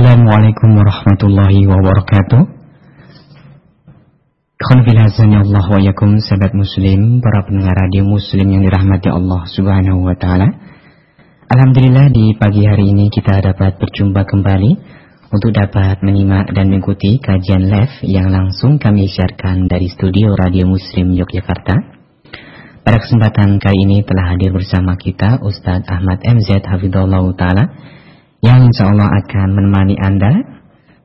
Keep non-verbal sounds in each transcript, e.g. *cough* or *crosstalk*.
Assalamualaikum warahmatullahi wabarakatuh. Allah wa yakum sahabat muslim Para pendengar radio muslim yang dirahmati Allah subhanahu wa ta'ala. Alhamdulillah di pagi hari ini kita dapat berjumpa kembali Untuk dapat menyimak dan mengikuti kajian live Yang langsung kami siarkan dari studio radio muslim Yogyakarta. Pada kesempatan kali ini telah hadir bersama kita Ustadz Ahmad MZ Hafidullah Ta'ala yang insya Allah akan menemani Anda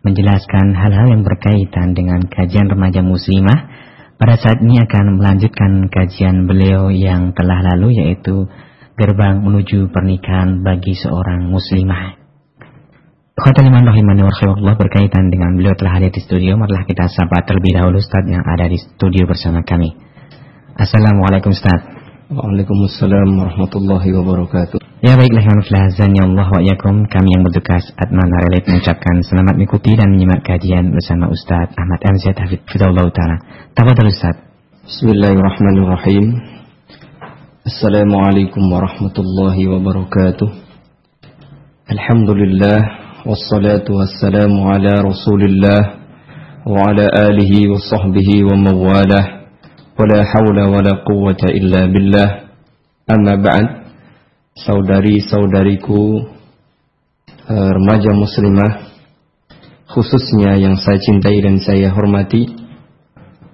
menjelaskan hal-hal yang berkaitan dengan kajian remaja muslimah. Pada saat ini akan melanjutkan kajian beliau yang telah lalu yaitu gerbang menuju pernikahan bagi seorang muslimah. Khotaliman rahimani wa berkaitan dengan beliau telah hadir di studio. Marilah kita sapa terlebih dahulu Ustaz yang ada di studio bersama kami. Assalamualaikum Ustaz. Waalaikumsalam warahmatullahi wabarakatuh. Ya baiklah Hanuflahazan ya Allah wa yakum Kami yang bertugas Adnan Harelit mengucapkan selamat mengikuti dan menyimak kajian bersama Ustaz Ahmad MZ Hafid Fidullah Utara Tafadal Ustaz. Bismillahirrahmanirrahim. Assalamualaikum warahmatullahi wabarakatuh. Alhamdulillah Wassalatu wassalamu ala rasulillah Wa ala alihi wa sahbihi wa mawalah Wa la hawla wa la quwata illa billah. Amma ba'd saudari-saudariku eh, remaja muslimah khususnya yang saya cintai dan saya hormati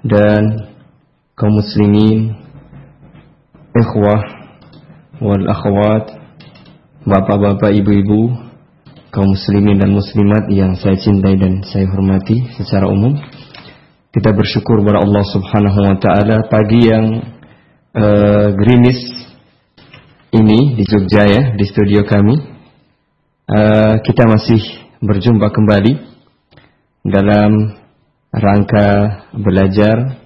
dan kaum muslimin ikhwah wal akhwat bapak-bapak ibu-ibu kaum muslimin dan muslimat yang saya cintai dan saya hormati secara umum. Kita bersyukur kepada Allah Subhanahu wa taala. Pagi yang uh, gerimis ini di Jogja ya, di studio kami. Uh, kita masih berjumpa kembali dalam rangka belajar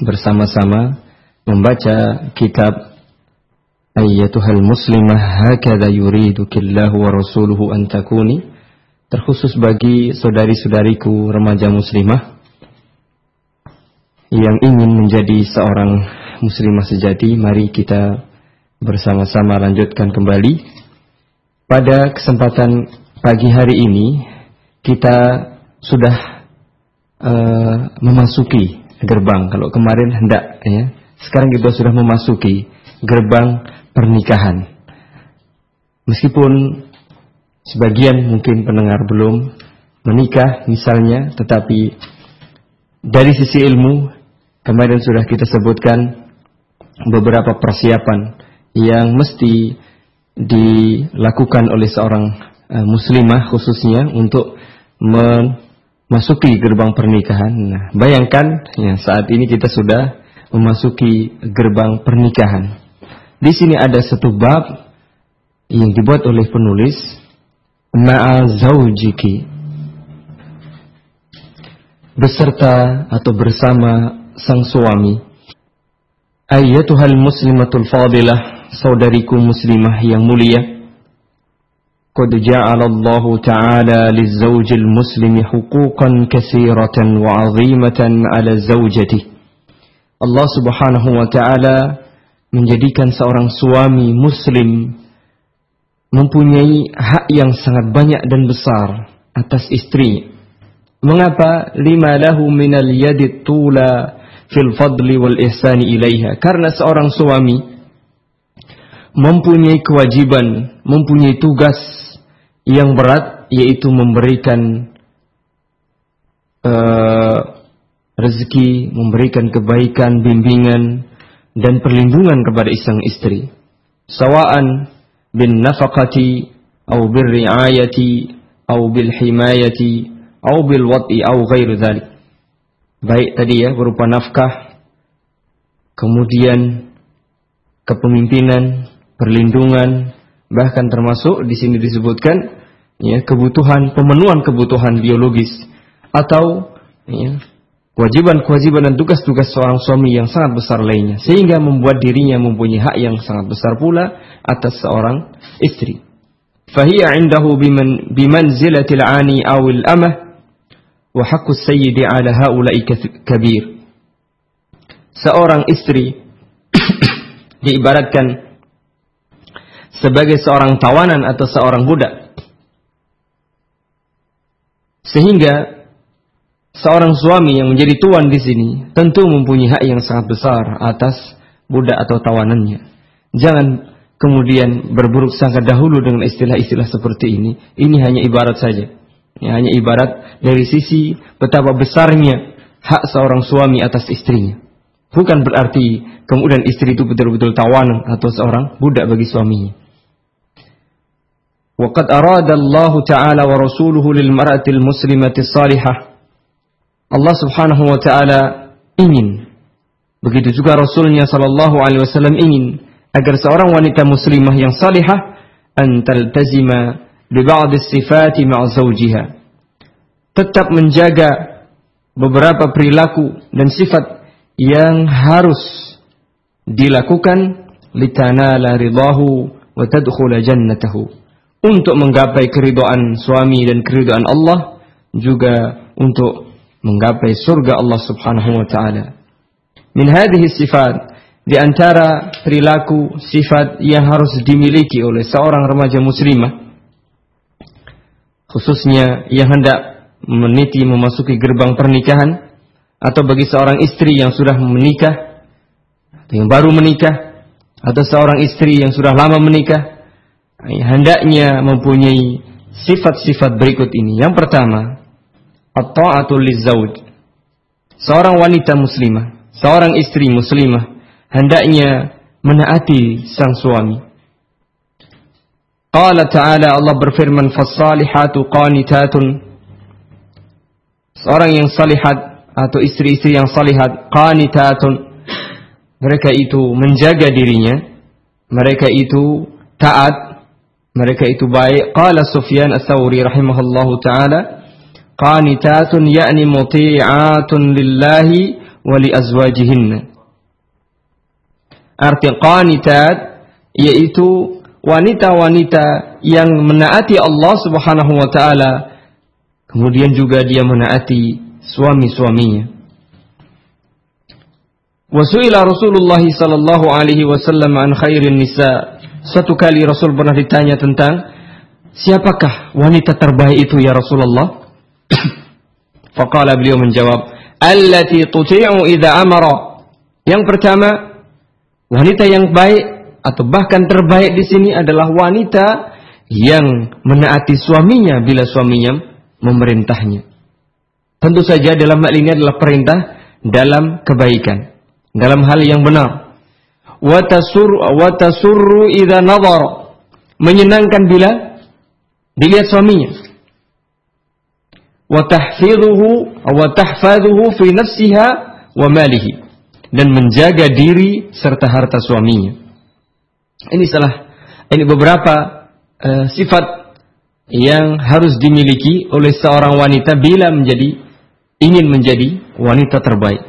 bersama-sama membaca kitab Ayyatuhal muslimah hakadha yuridukillahu wa rasuluhu an takuni terkhusus bagi saudari-saudariku remaja muslimah yang ingin menjadi seorang muslimah sejati, mari kita bersama-sama lanjutkan kembali. Pada kesempatan pagi hari ini, kita sudah uh, memasuki gerbang. Kalau kemarin hendak, ya, sekarang kita sudah memasuki gerbang pernikahan. Meskipun sebagian mungkin pendengar belum menikah misalnya, tetapi dari sisi ilmu Kemarin sudah kita sebutkan beberapa persiapan yang mesti dilakukan oleh seorang uh, muslimah khususnya untuk memasuki gerbang pernikahan. Nah, bayangkan ya saat ini kita sudah memasuki gerbang pernikahan. Di sini ada satu bab yang dibuat oleh penulis ma'a zaujiki beserta atau bersama sang suami. Ayyatuhal muslimatul fadilah, saudariku muslimah yang mulia. Qad ja'ala Allah Ta'ala lizzawjil muslimi huquqan katsiratan wa 'azimatan 'ala zawjatihi. Allah Subhanahu wa taala menjadikan seorang suami muslim mempunyai hak yang sangat banyak dan besar atas istri. Mengapa lima lahu minal yadi tula fil fadli wal ihsani ilaiha. Karena seorang suami mempunyai kewajiban, mempunyai tugas yang berat yaitu memberikan uh, rezeki, memberikan kebaikan, bimbingan dan perlindungan kepada isang istri. Sawaan bin nafaqati atau bil riayati atau bil himayati atau bil wad'i atau ghair dzalik baik tadi ya berupa nafkah, kemudian kepemimpinan, perlindungan, bahkan termasuk di sini disebutkan ya kebutuhan pemenuhan kebutuhan biologis atau ya, kewajiban-kewajiban dan tugas-tugas seorang suami yang sangat besar lainnya sehingga membuat dirinya mempunyai hak yang sangat besar pula atas seorang istri. Fahiya indahu biman bimanzilatil ani awil amah wa haqqus sayyidi ala haula'i kabir. Seorang istri *coughs* diibaratkan sebagai seorang tawanan atau seorang budak. Sehingga seorang suami yang menjadi tuan di sini tentu mempunyai hak yang sangat besar atas budak atau tawanannya. Jangan kemudian berburuk sangka dahulu dengan istilah-istilah seperti ini. Ini hanya ibarat saja. Ya, hanya ibarat dari sisi betapa besarnya hak seorang suami atas istrinya. Bukan berarti kemudian istri itu betul-betul tawanan atau seorang budak bagi suaminya. وقد أراد الله تعالى ورسوله للمرأة المسلمة الصالحة Allah subhanahu wa ta'ala ingin begitu juga Rasulnya sallallahu alaihi wasallam ingin agar seorang wanita muslimah yang salihah an taltazima bi ba'd sifati ma'a zawjiha tetap menjaga beberapa perilaku dan sifat yang harus dilakukan litanala ridahu wa tadkhula jannatahu untuk menggapai keridhaan suami dan keridhaan Allah juga untuk menggapai surga Allah Subhanahu wa taala. Min hadhihi sifat di antara perilaku sifat yang harus dimiliki oleh seorang remaja muslimah khususnya yang hendak meniti memasuki gerbang pernikahan atau bagi seorang istri yang sudah menikah atau yang baru menikah atau seorang istri yang sudah lama menikah hendaknya mempunyai sifat-sifat berikut ini. Yang pertama, at-ta'atul. Seorang wanita muslimah, seorang istri muslimah hendaknya menaati sang suami. Qala ta'ala Allah berfirman fasalihatu qanitatun Seorang yang salihat atau istri-istri yang salihat qanitatun mereka itu menjaga dirinya mereka itu taat mereka itu baik. Qala Sufyan Ats-Tsauri rahimahullahu taala, qanitatun yakni muti'atun lillahi wa li azwajihinna. Arti qanitat yaitu wanita-wanita yang menaati Allah Subhanahu wa taala kemudian juga dia menaati suami-suaminya. Wasuila Rasulullah sallallahu alaihi wasallam an khairin nisa satu kali Rasul pernah ditanya tentang siapakah wanita terbaik itu ya Rasulullah? *clears throat* Faqala beliau menjawab, "Allati tuti'u idza amara." Yang pertama, wanita yang baik atau bahkan terbaik di sini adalah wanita yang menaati suaminya bila suaminya memerintahnya. Tentu saja dalam hal ini adalah perintah dalam kebaikan, dalam hal yang benar wa tasurru idza nadhar. Menyenangkan bila? Dilihat suaminya. Wa tahfidhuhu wa tahfadhuhu fi nafsiha wa malihi. Dan menjaga diri serta harta suaminya. Ini salah ini beberapa uh, sifat yang harus dimiliki oleh seorang wanita bila menjadi ingin menjadi wanita terbaik.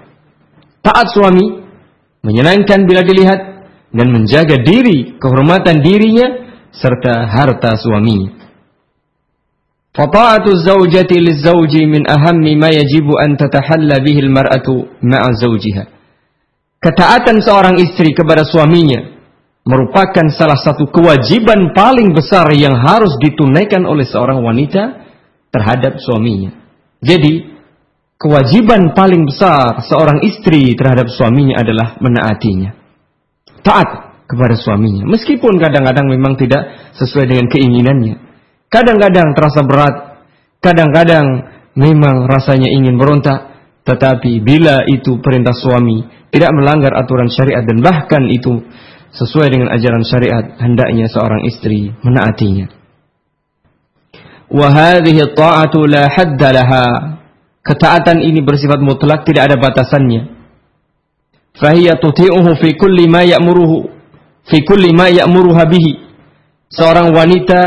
Taat suami menyenangkan bila dilihat dan menjaga diri, kehormatan dirinya serta harta suami. Fata'atu zawjati lizawji min ahammi ma yajibu an tatahalla bihi al-mar'atu ma'a zawjiha. Ketaatan seorang istri kepada suaminya merupakan salah satu kewajiban paling besar yang harus ditunaikan oleh seorang wanita terhadap suaminya. Jadi, kewajiban paling besar seorang istri terhadap suaminya adalah menaatinya. Taat kepada suaminya. Meskipun kadang-kadang memang tidak sesuai dengan keinginannya. Kadang-kadang terasa berat. Kadang-kadang memang rasanya ingin berontak. Tetapi bila itu perintah suami tidak melanggar aturan syariat dan bahkan itu sesuai dengan ajaran syariat, hendaknya seorang istri menaatinya. Ta'atu la hadda laha Ketaatan ini bersifat mutlak, tidak ada batasannya. Fahiyya tuti'uhu fi kulli ma ya'muruhu fi kulli ma ya'muruha bihi. Seorang wanita,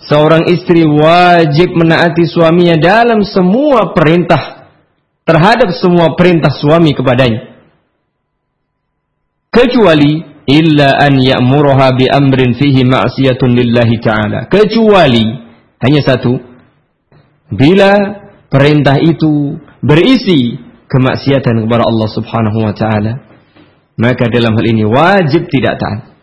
seorang istri wajib menaati suaminya dalam semua perintah terhadap semua perintah suami kepadanya. Kecuali illa an ya'muruha bi amrin fihi ma'siyatun lillahi ta'ala. Kecuali hanya satu bila perintah itu berisi kemaksiatan kepada Allah Subhanahu wa taala, maka dalam hal ini wajib tidak taat.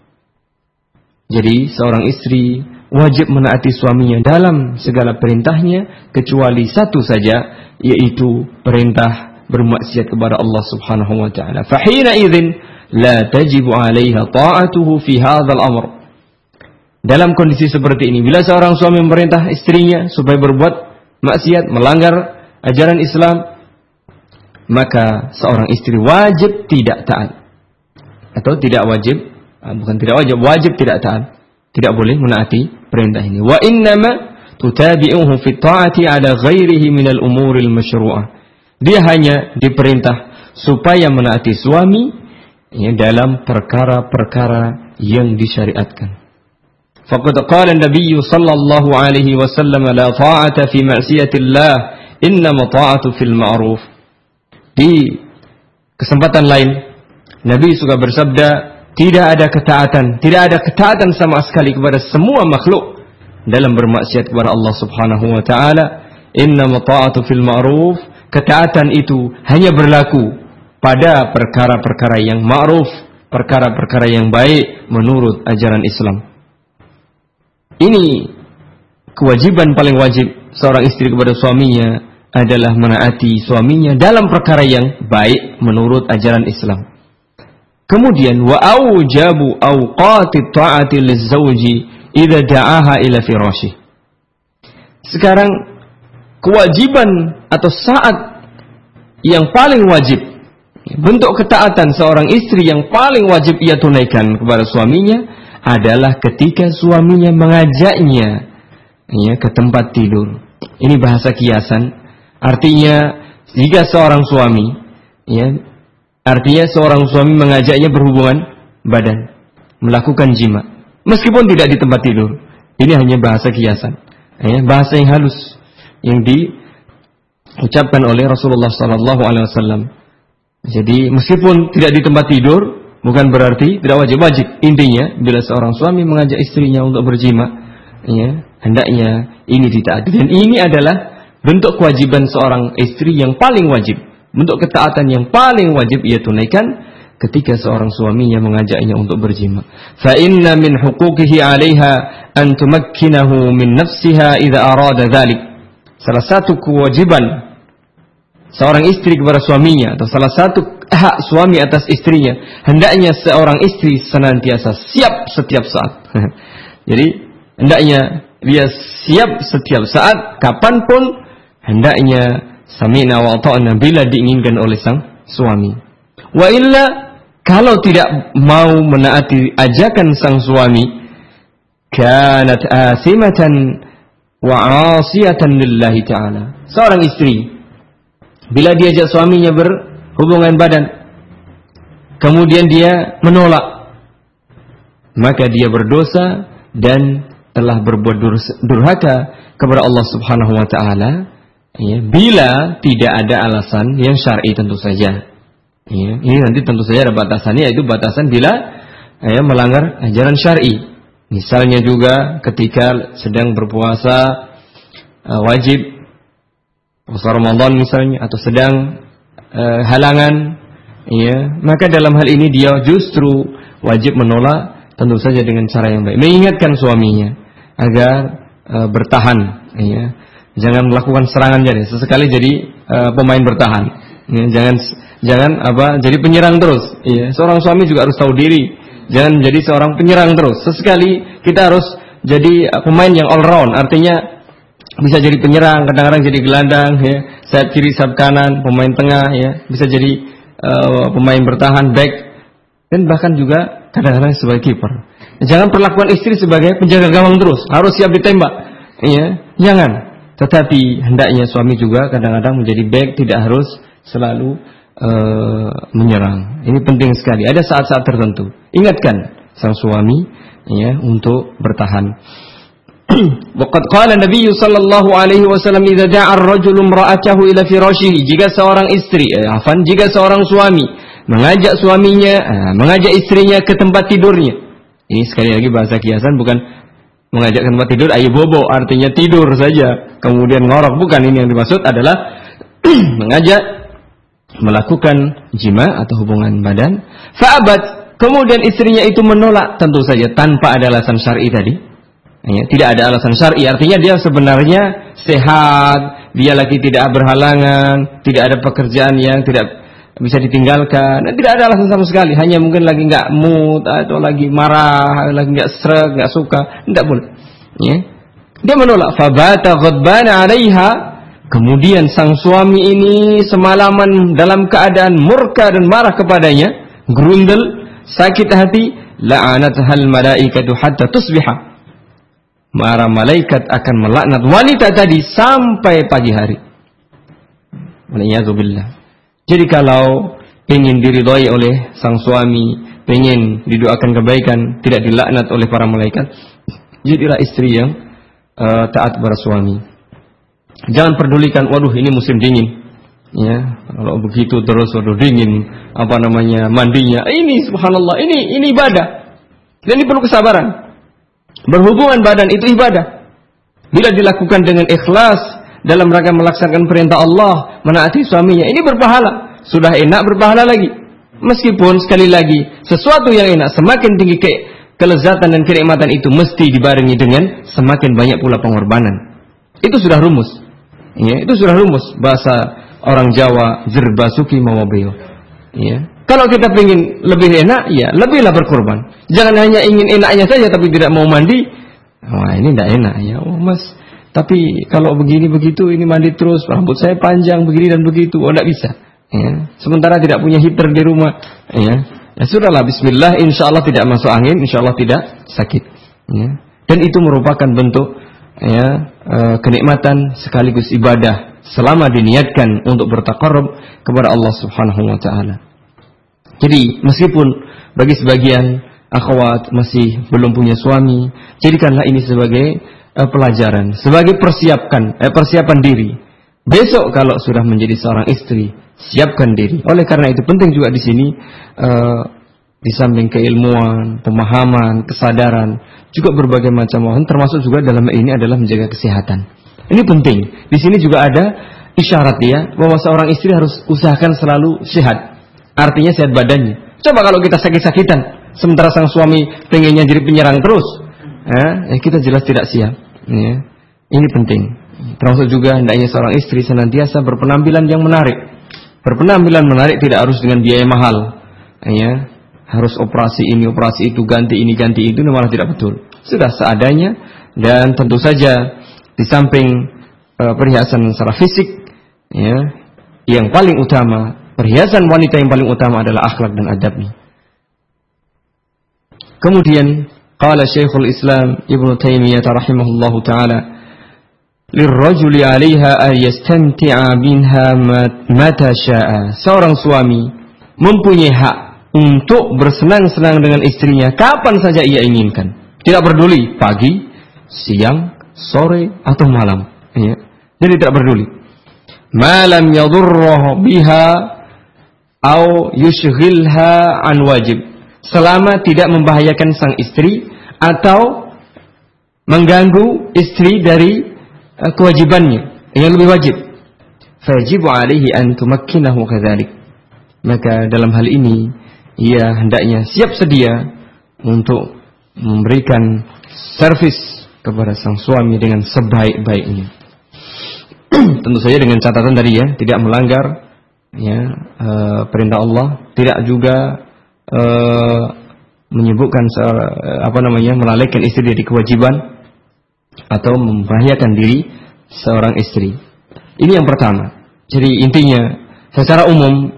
Jadi seorang istri wajib menaati suaminya dalam segala perintahnya kecuali satu saja yaitu perintah bermaksiat kepada Allah Subhanahu wa taala. Fahina idzin la tajibu 'alaiha ta'atuhu fi hadzal amr. Dalam kondisi seperti ini, bila seorang suami memerintah istrinya supaya berbuat maksiat, melanggar ajaran Islam, maka seorang istri wajib tidak taat. Atau tidak wajib, ah, bukan tidak wajib, wajib tidak taat. Tidak boleh menaati perintah ini. Wa innama tutabi'uhu fi ta'ati ala ghairihi minal umuril masyru'ah. Dia hanya diperintah supaya menaati suami ya, dalam perkara-perkara yang disyariatkan. Faqad qala an-nabiy sallallahu alaihi wasallam la ta'ata fi ma'siyatillah innama ta'atu fil ma'ruf. Di kesempatan lain Nabi juga bersabda tidak ada ketaatan, tidak ada ketaatan sama sekali kepada semua makhluk dalam bermaksiat kepada Allah Subhanahu wa taala. Inna ta'atu fil ma'ruf. Ketaatan itu hanya berlaku pada perkara-perkara yang ma'ruf, perkara-perkara yang baik menurut ajaran Islam. Ini kewajiban paling wajib seorang istri kepada suaminya adalah menaati suaminya dalam perkara yang baik menurut ajaran Islam. Kemudian wa aujabu awqati ta'ati lizawji idza da'aha ila firashi. Sekarang kewajiban atau saat yang paling wajib bentuk ketaatan seorang istri yang paling wajib ia tunaikan kepada suaminya adalah ketika suaminya mengajaknya ya ke tempat tidur. Ini bahasa kiasan. Artinya jika seorang suami ya artinya seorang suami mengajaknya berhubungan badan, melakukan jima meskipun tidak di tempat tidur. Ini hanya bahasa kiasan, ya, bahasa yang halus yang diucapkan oleh Rasulullah Sallallahu Alaihi Wasallam. Jadi meskipun tidak di tempat tidur, bukan berarti tidak wajib wajib. Intinya bila seorang suami mengajak istrinya untuk berjima, ya, hendaknya ini ditaati. Dan ini adalah bentuk kewajiban seorang istri yang paling wajib, bentuk ketaatan yang paling wajib ia tunaikan ketika seorang suaminya mengajaknya untuk berjima. Fa inna min huquqihi 'alaiha an tumakkinahu min nafsiha idza arada dhalik. Salah satu kewajiban seorang istri kepada suaminya atau salah satu hak suami atas istrinya, hendaknya seorang istri senantiasa siap setiap saat. *laughs* Jadi hendaknya dia siap setiap saat kapan pun hendaknya samina wa ta'na bila diinginkan oleh sang suami. Wa illa kalau tidak mau menaati ajakan sang suami, kanat asimatan wa asiyatan lillahi ta'ala. Seorang istri, bila diajak suaminya berhubungan badan, kemudian dia menolak, maka dia berdosa dan telah berbuat durhaka kepada Allah Subhanahu wa taala ya, bila tidak ada alasan yang syar'i tentu saja. Ya, ini nanti tentu saja ada batasannya yaitu batasan bila ya, melanggar ajaran syar'i. Misalnya juga ketika sedang berpuasa uh, wajib puasa Ramadan misalnya atau sedang uh, halangan ya, maka dalam hal ini dia justru wajib menolak tentu saja dengan cara yang baik. Mengingatkan suaminya agar uh, bertahan ya. Jangan melakukan serangan jadi sesekali jadi uh, pemain bertahan. Ya, jangan jangan apa jadi penyerang terus. Iya, seorang suami juga harus tahu diri. Jangan menjadi seorang penyerang terus. Sesekali kita harus jadi pemain yang all round. Artinya bisa jadi penyerang, kadang-kadang jadi gelandang, ya, sayap kiri, sayap kanan, pemain tengah, ya, bisa jadi uh, pemain bertahan, back, dan bahkan juga kadang-kadang sebagai kiper. Jangan perlakukan istri sebagai penjaga gawang terus, harus siap ditembak, ya, jangan. Tetapi hendaknya suami juga kadang-kadang menjadi back, tidak harus selalu uh, menyerang. Ini penting sekali. Ada saat-saat tertentu. Ingatkan sang suami ya untuk bertahan. *clears throat* Waqad qala Nabi sallallahu alaihi wasallam idza da'a ar-rajulu imra'atahu ila firashihi jika seorang istri eh, afan jika seorang suami mengajak suaminya eh, mengajak istrinya ke tempat tidurnya. Ini sekali lagi bahasa kiasan bukan mengajak ke tempat tidur ayo bobo artinya tidur saja kemudian ngorok bukan ini yang dimaksud adalah *clears throat* mengajak melakukan jima atau hubungan badan, fa'abat, kemudian istrinya itu menolak tentu saja tanpa ada alasan syar'i tadi. Ya, tidak ada alasan syar'i, artinya dia sebenarnya sehat, dia lagi tidak berhalangan, tidak ada pekerjaan yang tidak bisa ditinggalkan, dan tidak ada alasan sama sekali, hanya mungkin lagi nggak mood atau lagi marah, lagi nggak stres, nggak suka, tidak boleh. Ya. Dia menolak. Fabata ghadbana 'alaiha. Kemudian sang suami ini semalaman dalam keadaan murka dan marah kepadanya, gerundel, sakit hati, la'anathal malaikatu hatta tusbiha Para malaikat akan melaknat wanita tadi sampai pagi hari. Waliyadzubillah. Jadi kalau ingin diridhoi oleh sang suami, ingin didoakan kebaikan, tidak dilaknat oleh para malaikat, jadilah istri yang uh, taat kepada suami. Jangan pedulikan, waduh ini musim dingin. Ya, kalau begitu terus waduh dingin, apa namanya mandinya. Ini subhanallah, ini ini ibadah. Dan ini perlu kesabaran. Berhubungan badan itu ibadah. Bila dilakukan dengan ikhlas dalam rangka melaksanakan perintah Allah, menaati suaminya, ini berpahala. Sudah enak berpahala lagi. Meskipun sekali lagi sesuatu yang enak semakin tinggi ke kelezatan dan kenikmatan itu mesti dibarengi dengan semakin banyak pula pengorbanan. Itu sudah rumus. Ya, itu sudah rumus bahasa orang Jawa jerbasuki mawabeo. Ya. Kalau kita ingin lebih enak, ya lebihlah berkorban. Jangan hanya ingin enaknya saja tapi tidak mau mandi. Wah ini tidak enak ya, oh mas. Tapi kalau begini begitu ini mandi terus, rambut saya panjang begini dan begitu, oh tidak bisa. Ya. Sementara tidak punya heater di rumah, ya. Ya sudahlah, Bismillah, insya Allah tidak masuk angin, insya Allah tidak sakit. Ya. Dan itu merupakan bentuk ya e, kenikmatan sekaligus ibadah selama diniatkan untuk bertakarrub kepada Allah Subhanahu wa taala. Jadi meskipun bagi sebagian akhwat masih belum punya suami, jadikanlah ini sebagai uh, pelajaran, sebagai persiapkan uh, persiapan diri. Besok kalau sudah menjadi seorang istri, siapkan diri. Oleh karena itu penting juga di sini uh, di samping keilmuan, pemahaman, kesadaran, juga berbagai macam mohon termasuk juga dalam ini adalah menjaga kesehatan. Ini penting. Di sini juga ada isyarat ya bahwa seorang istri harus usahakan selalu sehat. Artinya sehat badannya. Coba kalau kita sakit-sakitan, sementara sang suami pengennya jadi penyerang terus, ya, kita jelas tidak siap. Ya. Ini penting. Termasuk juga hendaknya seorang istri senantiasa berpenampilan yang menarik. Berpenampilan menarik tidak harus dengan biaya mahal. Ya, harus operasi ini, operasi itu, ganti ini, ganti itu, malah tidak betul. Sudah seadanya dan tentu saja di samping uh, perhiasan secara fisik, ya, yang paling utama Perhiasan wanita yang paling utama adalah akhlak dan adabnya. Kemudian qala Syekhul Islam Ibnu Taimiyah rahimahullahu taala lirrajuli 'alaiha an yastanti'a minha mata syaa. Seorang suami mempunyai hak untuk bersenang-senang dengan istrinya kapan saja ia inginkan. Tidak peduli pagi, siang, sore atau malam, ya. Jadi tidak peduli. Malam yadurruh biha au yushghilha an wajib. Selama tidak membahayakan sang istri atau mengganggu istri dari uh, kewajibannya. Yang lebih wajib. Fajibu alaihi an tumakkinahu kadzalik. Maka dalam hal ini ia hendaknya siap sedia untuk memberikan servis kepada sang suami dengan sebaik-baiknya. *clears throat* Tentu saja dengan catatan tadi ya tidak melanggar ya e, perintah Allah tidak juga e, menyebutkan se, apa namanya melalaikan istri dari kewajiban atau membahayakan diri seorang istri. Ini yang pertama. Jadi intinya secara umum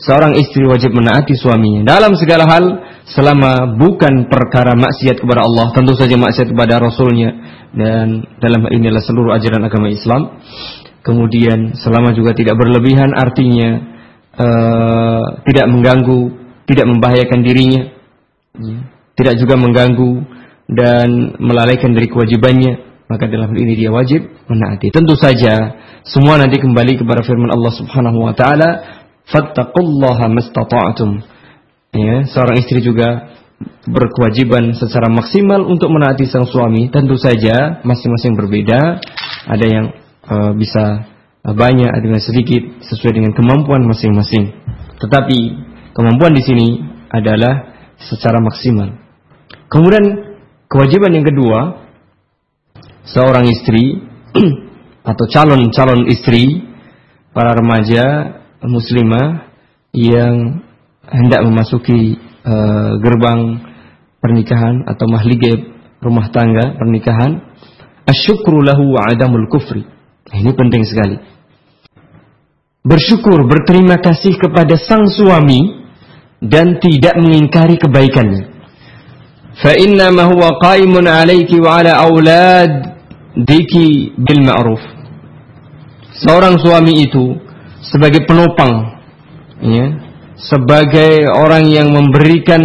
seorang istri wajib menaati suaminya dalam segala hal selama bukan perkara maksiat kepada Allah, tentu saja maksiat kepada Rasulnya dan dalam inilah seluruh ajaran agama Islam. Kemudian selama juga tidak berlebihan artinya uh, tidak mengganggu, tidak membahayakan dirinya, ya. tidak juga mengganggu dan melalaikan dari kewajibannya, maka dalam hal ini dia wajib menaati. Tentu saja semua nanti kembali kepada firman Allah Subhanahu wa taala, "Fattaqullaha mastata'tum." Ya, seorang istri juga berkewajiban secara maksimal untuk menaati sang suami. Tentu saja masing-masing berbeda. Ada yang uh, bisa banyak dengan sedikit sesuai dengan kemampuan masing-masing. Tetapi kemampuan di sini adalah secara maksimal. Kemudian kewajiban yang kedua seorang istri *clears throat* atau calon-calon istri para remaja muslimah yang hendak memasuki uh, gerbang pernikahan atau mahligib rumah tangga pernikahan asyukru lahu wa adamul kufri nah, ini penting sekali. Bersyukur berterima kasih kepada sang suami dan tidak mengingkari kebaikannya. Fa huwa qaimun alayki wa ala bil ma'ruf. Seorang suami itu sebagai penopang ya sebagai orang yang memberikan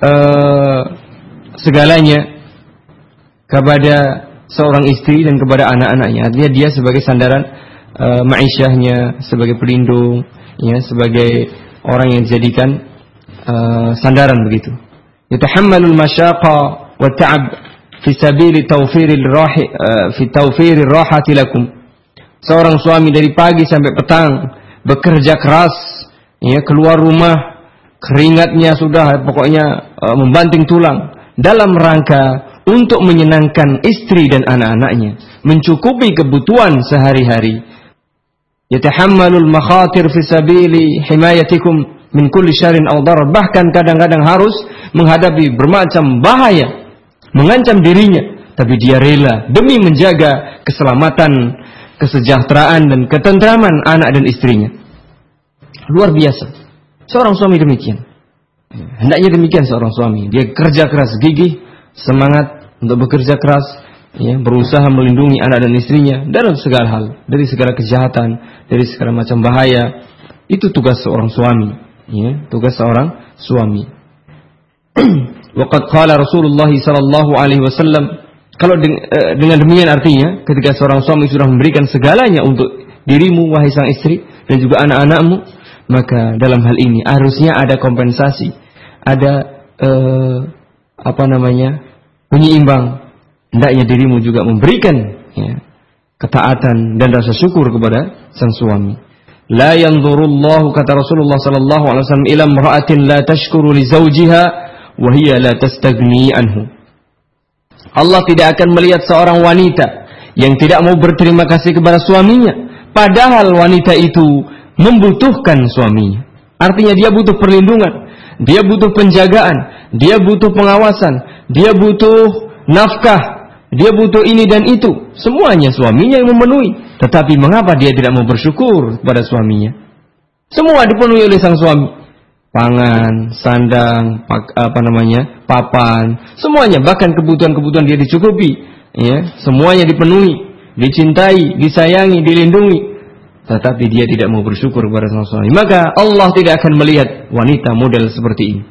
uh, segalanya kepada seorang istri dan kepada anak-anaknya. Artinya dia sebagai sandaran uh, sebagai pelindung, ya, sebagai orang yang dijadikan uh, sandaran begitu. Yatahammalul masyaqa wa ta'ab fi sabili tawfiril rahi uh, fi tawfirir rahati lakum. Seorang suami dari pagi sampai petang bekerja keras, ya, keluar rumah keringatnya sudah pokoknya membanting tulang dalam rangka untuk menyenangkan istri dan anak-anaknya, mencukupi kebutuhan sehari-hari. Yatahammalul makhatir fi sabili himayatikum min kulli syarin aw Bahkan kadang-kadang harus menghadapi bermacam bahaya, mengancam dirinya, tapi dia rela demi menjaga keselamatan, kesejahteraan dan ketentraman anak dan istrinya. Luar biasa. Seorang suami demikian. Hendaknya demikian seorang suami. Dia kerja keras, gigih, semangat untuk bekerja keras, ya, berusaha melindungi anak dan istrinya dalam segala hal, dari segala kejahatan, dari segala macam bahaya. Itu tugas seorang suami, ya, tugas seorang suami. *clears throat* Waqad qala Rasulullah sallallahu alaihi wasallam kalau eh, dengan demikian artinya ketika seorang suami sudah memberikan segalanya untuk dirimu wahai sang istri dan juga anak-anakmu maka dalam hal ini harusnya ada kompensasi, ada eh, apa namanya penyeimbang. Hendaknya dirimu juga memberikan ya, ketaatan dan rasa syukur kepada sang suami. La yanzurullahu kata Rasulullah sallallahu alaihi wasallam ila imra'atin la tashkuru li zawjiha wa hiya la tastagni anhu. Allah tidak akan melihat seorang wanita yang tidak mau berterima kasih kepada suaminya padahal wanita itu membutuhkan suaminya. Artinya dia butuh perlindungan, dia butuh penjagaan, dia butuh pengawasan, dia butuh nafkah, dia butuh ini dan itu. Semuanya suaminya yang memenuhi. Tetapi mengapa dia tidak mau bersyukur pada suaminya? Semua dipenuhi oleh sang suami. Pangan, sandang, apa namanya, papan, semuanya bahkan kebutuhan-kebutuhan dia dicukupi, ya, semuanya dipenuhi, dicintai, disayangi, dilindungi tetapi dia tidak mau bersyukur kepada sang suami, maka Allah tidak akan melihat wanita model seperti ini.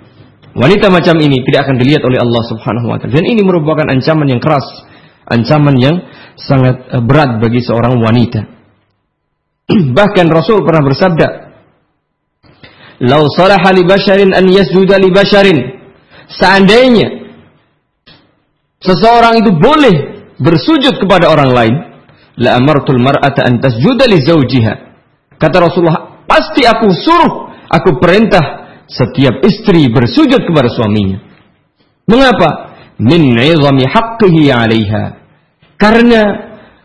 Wanita macam ini tidak akan dilihat oleh Allah Subhanahu wa taala. Dan ini merupakan ancaman yang keras, ancaman yang sangat eh, berat bagi seorang wanita. *clears throat* Bahkan Rasul pernah bersabda, "Lau salaha li basharin an yasjuda li basharin." Seandainya seseorang itu boleh bersujud kepada orang lain, la amartul mar'ata an tasjuda li zawjiha. Kata Rasulullah, pasti aku suruh, aku perintah setiap istri bersujud kepada suaminya. Mengapa? Min 'izami haqqihi 'alaiha. Karena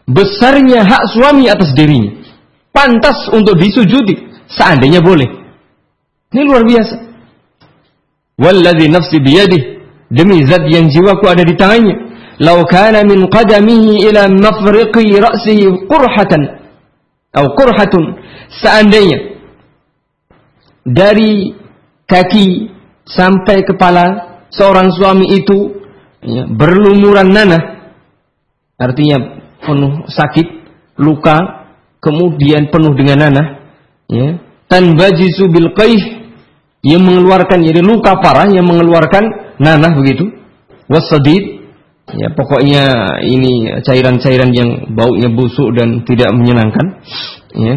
besarnya hak suami atas dirinya. Pantas untuk disujudi seandainya boleh. Ini luar biasa. Walladzi nafsi biyadih demi zat yang jiwaku ada di tangannya. Lau kana min qadamihi ila mafriqi ra'sihi qurhatan atau qurhatun seandainya dari kaki sampai kepala seorang suami itu ya, berlumuran nanah artinya penuh sakit luka kemudian penuh dengan nanah ya tanbajisu bil qaih yang mengeluarkan jadi luka parah yang mengeluarkan nanah begitu wasadid Ya, pokoknya ini cairan-cairan yang baunya busuk dan tidak menyenangkan. Ya.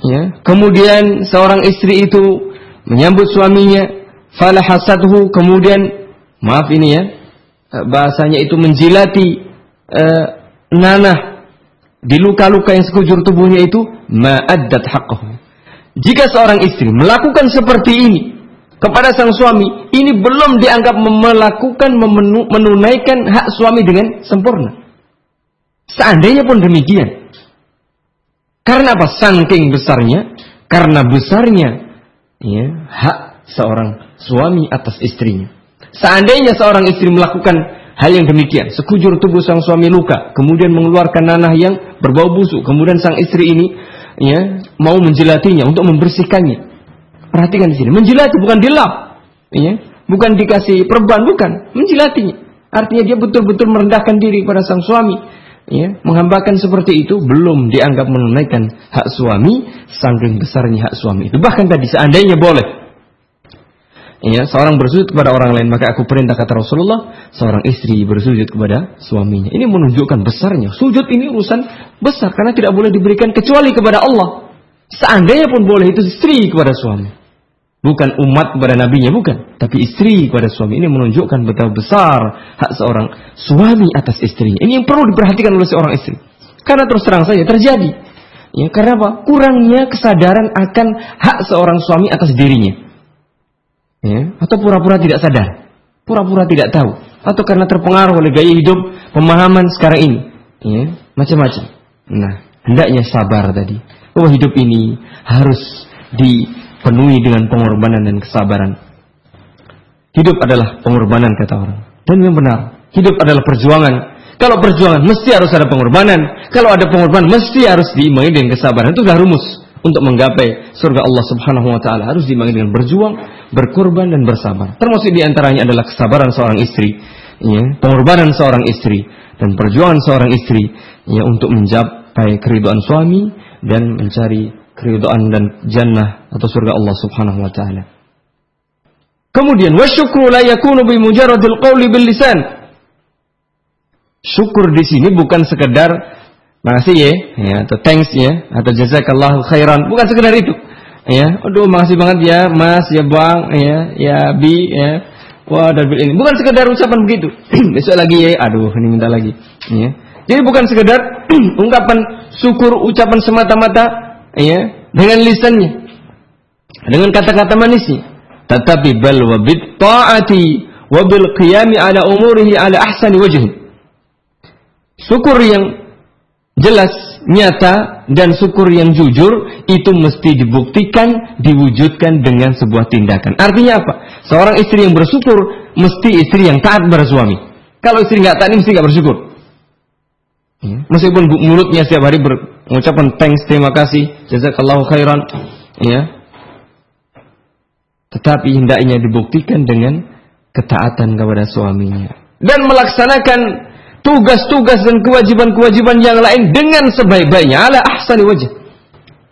Ya. Kemudian seorang istri itu menyambut suaminya, falahasathu, kemudian maaf ini ya, bahasanya itu menjilati uh, nanah di luka-luka yang sekujur tubuhnya itu ma'addat haqqahu. Jika seorang istri melakukan seperti ini, kepada sang suami, ini belum dianggap melakukan menunaikan hak suami dengan sempurna. Seandainya pun demikian. Karena apa? Saking besarnya, karena besarnya ya, hak seorang suami atas istrinya. Seandainya seorang istri melakukan hal yang demikian, sekujur tubuh sang suami luka, kemudian mengeluarkan nanah yang berbau busuk, kemudian sang istri ini ya mau menjelatinya untuk membersihkannya. Perhatikan di sini, menjilati bukan dilap, ya, bukan dikasih perban, bukan, menjilatinya. Artinya dia betul-betul merendahkan diri pada sang suami, ya, menghambakan seperti itu belum dianggap menunaikan hak suami, saking besarnya hak suami itu. Bahkan tadi seandainya boleh, ya, seorang bersujud kepada orang lain, maka aku perintah kata Rasulullah, seorang istri bersujud kepada suaminya. Ini menunjukkan besarnya. Sujud ini urusan besar karena tidak boleh diberikan kecuali kepada Allah. Seandainya pun boleh itu istri kepada suami. Bukan umat kepada nabinya, bukan. Tapi istri kepada suami. Ini menunjukkan betapa besar hak seorang suami atas istrinya. Ini yang perlu diperhatikan oleh seorang istri. Karena terus terang saja terjadi. Ya, karena apa? Kurangnya kesadaran akan hak seorang suami atas dirinya. Ya, atau pura-pura tidak sadar. Pura-pura tidak tahu. Atau karena terpengaruh oleh gaya hidup, pemahaman sekarang ini. Ya, macam-macam. Nah, hendaknya sabar tadi. Bahwa hidup ini harus di penuhi dengan pengorbanan dan kesabaran. Hidup adalah pengorbanan kata orang. Dan yang benar, hidup adalah perjuangan. Kalau perjuangan mesti harus ada pengorbanan. Kalau ada pengorbanan mesti harus diimbangi dengan kesabaran. Itu sudah rumus untuk menggapai surga Allah Subhanahu wa taala harus diimbangi dengan berjuang, berkorban dan bersabar. Termasuk di antaranya adalah kesabaran seorang istri, ya, pengorbanan seorang istri dan perjuangan seorang istri ya untuk mencapai keriduan suami dan mencari keridhaan dan jannah atau surga Allah Subhanahu wa taala. Kemudian wasyukru la yakunu bi mujarradil qawli bil lisan. Syukur di sini bukan sekedar makasih ya, ya atau thanks ya atau jazakallahu khairan, bukan sekedar itu. Ya, aduh makasih banget ya Mas, ya Bang, ya, ya Bi, ya. Wah, dan ini bukan sekedar ucapan begitu. *clears throat* Besok lagi ya, aduh ini minta lagi. Ya. Jadi bukan sekedar *clears throat* ungkapan syukur ucapan semata-mata ya dengan lisannya. Dengan kata-kata manisnya. Tetapi bal wa bit taati wa bil qiyami ala umurihi ala ahsani wajhi. Syukur yang jelas nyata dan syukur yang jujur itu mesti dibuktikan diwujudkan dengan sebuah tindakan. Artinya apa? Seorang istri yang bersyukur mesti istri yang taat pada suami. Kalau istri nggak taat mesti nggak bersyukur. Ya. meskipun mulutnya setiap hari ber, mengucapkan thanks, terima kasih, jazakallahu khairan, ya. Tetapi hendaknya dibuktikan dengan ketaatan kepada suaminya dan melaksanakan tugas-tugas dan kewajiban-kewajiban yang lain dengan sebaik-baiknya ala ahsani wajah.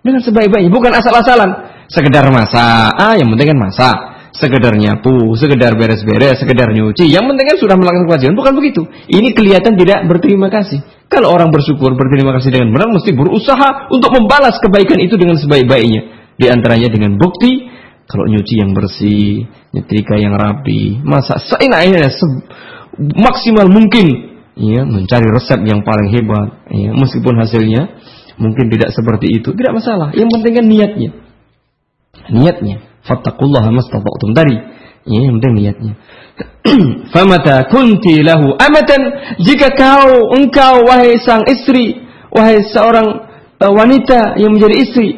Dengan sebaik-baiknya, bukan asal-asalan. Sekedar masak, ah yang penting kan masak. Sekedar nyapu, sekedar beres-beres, sekedar nyuci. Yang penting kan sudah melakukan kewajiban, bukan begitu. Ini kelihatan tidak berterima kasih. Kalau orang bersyukur, berterima kasih dengan benar, mesti berusaha untuk membalas kebaikan itu dengan sebaik-baiknya. Di antaranya dengan bukti, kalau nyuci yang bersih, nyetrika yang rapi, masa seenaknya se maksimal mungkin, ya, mencari resep yang paling hebat, ya, meskipun hasilnya mungkin tidak seperti itu, tidak masalah. Yang penting kan niatnya. Niatnya. Fattakullah mastata'tum tadi. Ya, yang penting niatnya. *clears throat* Famata kunti lahu amatan. Jika kau engkau wahai sang istri wahai seorang uh, wanita yang menjadi istri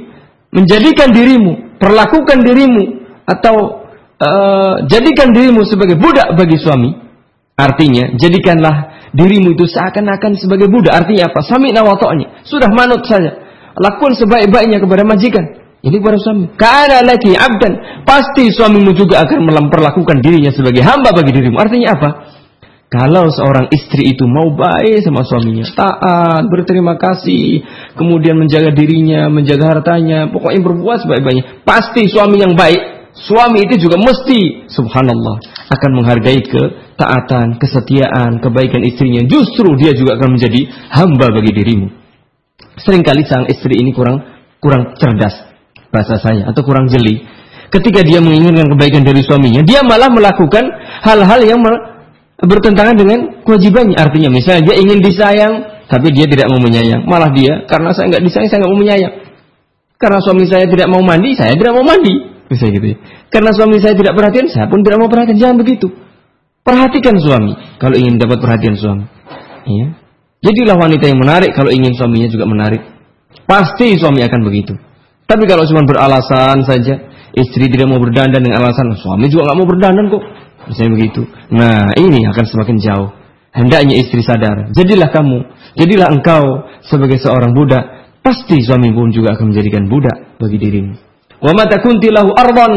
menjadikan dirimu perlakukan dirimu atau uh, jadikan dirimu sebagai budak bagi suami artinya jadikanlah dirimu itu seakan-akan sebagai budak. Artinya apa? Sami nawatonya sudah manut saja. Lakukan sebaik-baiknya kepada majikan ini para suami. Karena laki abdan. Pasti suamimu juga akan memperlakukan dirinya sebagai hamba bagi dirimu. Artinya apa? Kalau seorang istri itu mau baik sama suaminya, taat, berterima kasih, kemudian menjaga dirinya, menjaga hartanya, pokoknya berbuat sebaik-baiknya, pasti suami yang baik, suami itu juga mesti, subhanallah, akan menghargai ketaatan, kesetiaan, kebaikan istrinya. Justru dia juga akan menjadi hamba bagi dirimu. Seringkali sang istri ini kurang kurang cerdas, bahasa saya atau kurang jeli. Ketika dia menginginkan kebaikan dari suaminya, dia malah melakukan hal-hal yang bertentangan dengan kewajibannya. Artinya misalnya dia ingin disayang, tapi dia tidak mau menyayang. Malah dia karena saya nggak disayang, saya nggak mau menyayang. Karena suami saya tidak mau mandi, saya tidak mau mandi. Bisa gitu ya. Karena suami saya tidak perhatian, saya pun tidak mau perhatian. Jangan begitu. Perhatikan suami kalau ingin dapat perhatian suami. Ya. Jadilah wanita yang menarik kalau ingin suaminya juga menarik. Pasti suami akan begitu. Tapi kalau cuma beralasan saja, istri tidak mau berdandan dengan alasan, suami juga nggak mau berdandan kok. Misalnya begitu. Nah, ini akan semakin jauh. Hendaknya istri sadar. Jadilah kamu, jadilah engkau sebagai seorang budak. Pasti suami pun juga akan menjadikan budak bagi dirimu. Wa kuntilahu arban.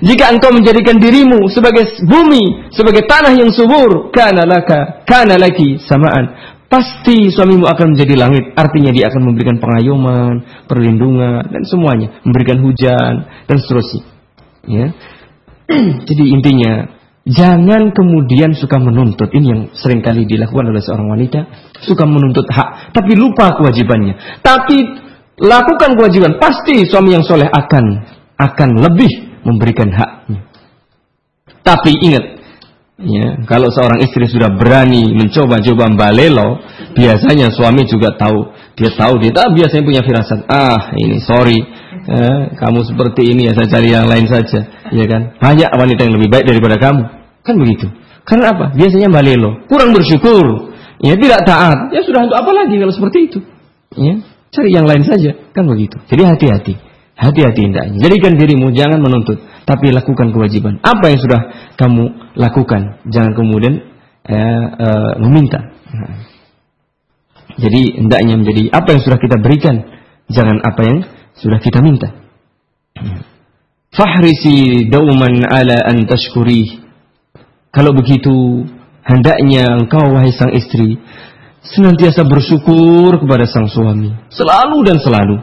Jika engkau menjadikan dirimu sebagai bumi, sebagai tanah yang subur, kana laka, kana laki samaan. Pasti suamimu akan menjadi langit. Artinya dia akan memberikan pengayoman, perlindungan, dan semuanya. Memberikan hujan, dan seterusnya. Ya. *clears throat* Jadi intinya, jangan kemudian suka menuntut. Ini yang sering kali dilakukan oleh seorang wanita. Suka menuntut hak, tapi lupa kewajibannya. Tapi lakukan kewajiban. Pasti suami yang soleh akan akan lebih memberikan haknya. Tapi ingat, Ya, kalau seorang istri sudah berani mencoba-coba balelo, biasanya suami juga tahu. Dia tahu dia tahu biasanya punya firasat. Ah, ini sorry, eh, kamu seperti ini ya saya cari yang lain saja, ya kan? Banyak wanita yang lebih baik daripada kamu, kan begitu. Karena apa? Biasanya balelo, kurang bersyukur, ya tidak taat. Ya sudah untuk apa lagi kalau seperti itu? Ya, cari yang lain saja, kan begitu. Jadi hati-hati, hati-hati indahnya. Jadikan dirimu jangan menuntut tapi lakukan kewajiban. Apa yang sudah kamu lakukan, jangan kemudian eh, eh, meminta. Nah. Jadi hendaknya menjadi apa yang sudah kita berikan, jangan apa yang sudah kita minta. Fahrisi dauman ala an tashkuri. Kalau begitu, hendaknya engkau wahai sang istri senantiasa bersyukur kepada sang suami, selalu dan selalu.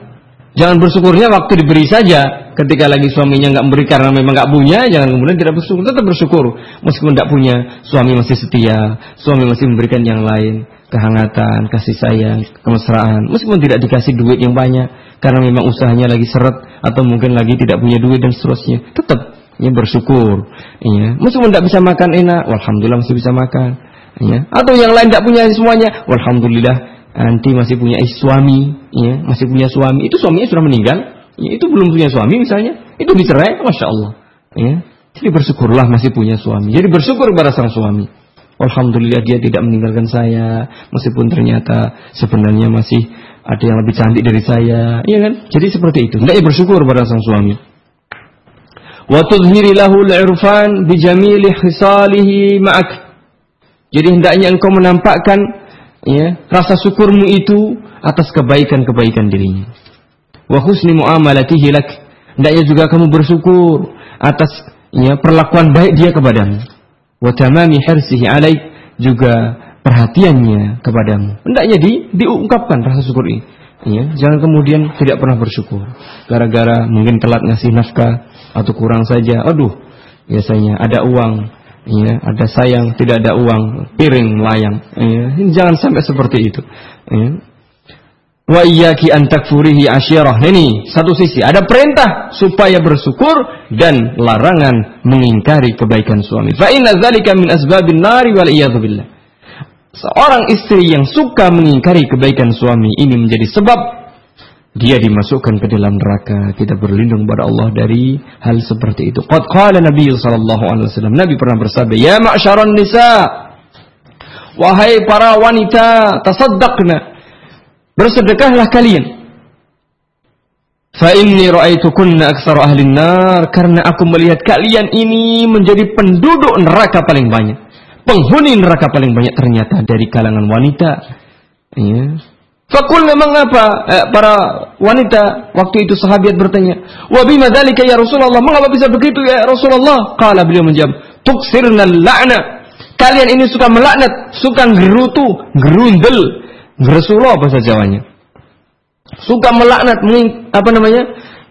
Jangan bersyukurnya waktu diberi saja, ketika lagi suaminya nggak memberi karena memang nggak punya, jangan kemudian tidak bersyukur, tetap bersyukur. Meskipun tidak punya, suami masih setia, suami masih memberikan yang lain, kehangatan, kasih sayang, kemesraan. Meskipun tidak dikasih duit yang banyak, karena memang usahanya lagi seret atau mungkin lagi tidak punya duit dan seterusnya, tetap ya bersyukur. Ya. Meskipun tidak bisa makan enak, alhamdulillah masih bisa makan. Ya. Atau yang lain tidak punya semuanya, alhamdulillah nanti masih punya suami, ya, masih punya suami. Itu suaminya sudah meninggal, ya, itu belum punya suami misalnya, itu dicerai, masya Allah. Ya. Jadi bersyukurlah masih punya suami. Jadi bersyukur kepada sang suami. Alhamdulillah dia tidak meninggalkan saya, meskipun ternyata sebenarnya masih ada yang lebih cantik dari saya, iya kan? Jadi seperti itu. Hendaknya bersyukur kepada sang suami. Jadi hendaknya engkau menampakkan ya, rasa syukurmu itu atas kebaikan-kebaikan dirinya wa husni muamalatihi lak. Hendaknya juga kamu bersyukur atas ya perlakuan baik dia kepadamu. Wa tamami hirsihi alaik juga perhatiannya kepadamu. Hendaknya di diungkapkan rasa syukur ini. Ya, jangan kemudian tidak pernah bersyukur gara-gara mungkin telat ngasih nafkah atau kurang saja. Aduh, biasanya ada uang, ya, ada sayang, tidak ada uang, piring melayang. Ya, jangan sampai seperti itu. Ya. Wa iyyaki an takfurihi asyirah. Ini satu sisi ada perintah supaya bersyukur dan larangan mengingkari kebaikan suami. Fa inna dzalika min asbabin nari wal billah. Seorang istri yang suka mengingkari kebaikan suami ini menjadi sebab dia dimasukkan ke dalam neraka. Kita berlindung kepada Allah dari hal seperti itu. Qad qala Nabi sallallahu alaihi wasallam. Nabi pernah bersabda, "Ya ma'syaran nisa, wahai para wanita, tasaddaqna Bersedekahlah kalian. Fa inni ra'aitukunna aktsara ahli nar karena aku melihat kalian ini menjadi penduduk neraka paling banyak. Penghuni neraka paling banyak ternyata dari kalangan wanita. Ya. Fakul memang apa? Eh, para wanita waktu itu sahabat bertanya, "Wa bima dzalika ya Rasulullah?" Mengapa bisa begitu ya Rasulullah? Qala beliau menjawab, "Tuksirna la'na." Kalian ini suka melaknat, suka gerutu, gerundel, Rasulullah bahasa Jawanya. Suka melaknat, apa namanya?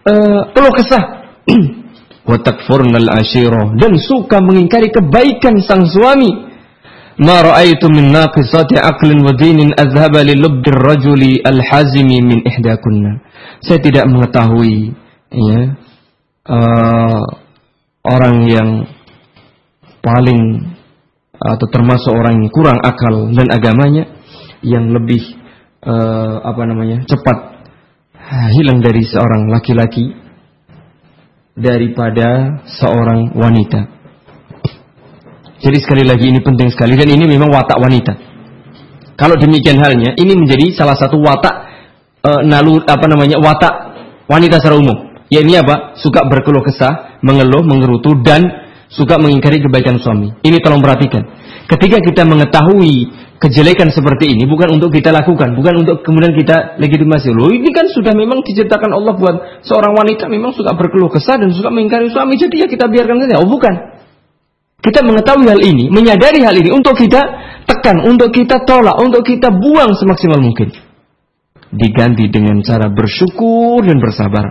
Uh, keluh kesah. *clears throat* Wa takfurnal ashira dan suka mengingkari kebaikan sang suami. Min naqisati aqlin wa dinin azhaba li lubdir rajuli al-hazimi min ihdakunna. Saya tidak mengetahui ya uh, orang yang paling atau termasuk orang yang kurang akal dan agamanya yang lebih uh, apa namanya cepat hilang dari seorang laki-laki daripada seorang wanita. Jadi sekali lagi ini penting sekali dan ini memang watak wanita. Kalau demikian halnya, ini menjadi salah satu watak e, nalu apa namanya watak wanita secara umum. Ya ini apa? Suka berkeluh kesah, mengeluh, mengerutu dan suka mengingkari kebaikan suami. Ini tolong perhatikan. Ketika kita mengetahui kejelekan seperti ini bukan untuk kita lakukan, bukan untuk kemudian kita legitimasi. Loh, ini kan sudah memang diciptakan Allah buat seorang wanita memang suka berkeluh kesah dan suka mengingkari suami. Jadi ya kita biarkan saja. Oh, bukan. Kita mengetahui hal ini, menyadari hal ini untuk kita tekan, untuk kita tolak, untuk kita buang semaksimal mungkin. Diganti dengan cara bersyukur dan bersabar.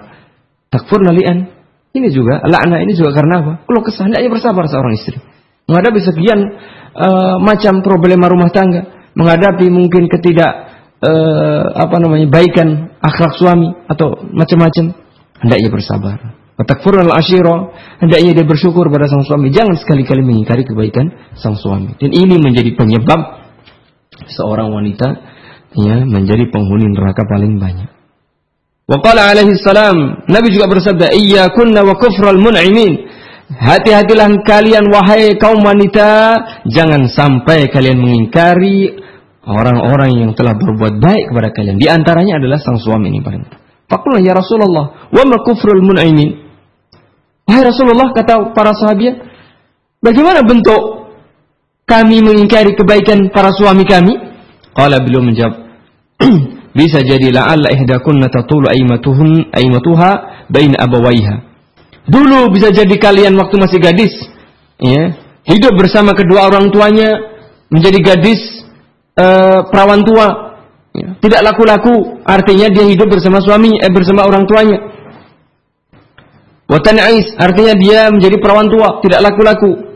Takfur nalian. Ini juga, lakna ini juga karena apa? Kalau kesah, bersabar seorang istri. Menghadapi sekian uh, macam problema rumah tangga. Menghadapi mungkin ketidak uh, apa namanya baikan akhlak suami atau macam-macam. Hendaknya bersabar. Watakfur al ashiro hendaknya dia bersyukur pada sang suami. Jangan sekali-kali mengingkari kebaikan sang suami. Dan ini menjadi penyebab seorang wanita ya menjadi penghuni neraka paling banyak. Waqala alaihi salam, Nabi juga bersabda, "Iyyakunna wa kufral mun'imin." Hati-hatilah kalian wahai kaum wanita, jangan sampai kalian mengingkari orang-orang yang telah berbuat baik kepada kalian. Di antaranya adalah sang suami ini paling. Fakullah ya Rasulullah, wa ma kufrul? Wahai Rasulullah kata para sahabat, bagaimana bentuk kami mengingkari kebaikan para suami kami? Qala beliau menjawab, *clears throat* bisa jadi la'alla ihdakunna tatulu aimatuhun aimatuha bain abawaiha. Dulu bisa jadi kalian waktu masih gadis, ya, hidup bersama kedua orang tuanya, menjadi gadis uh, perawan tua, ya, tidak laku-laku, artinya dia hidup bersama suami, eh, bersama orang tuanya. Watan'ais artinya dia menjadi perawan tua, tidak laku-laku.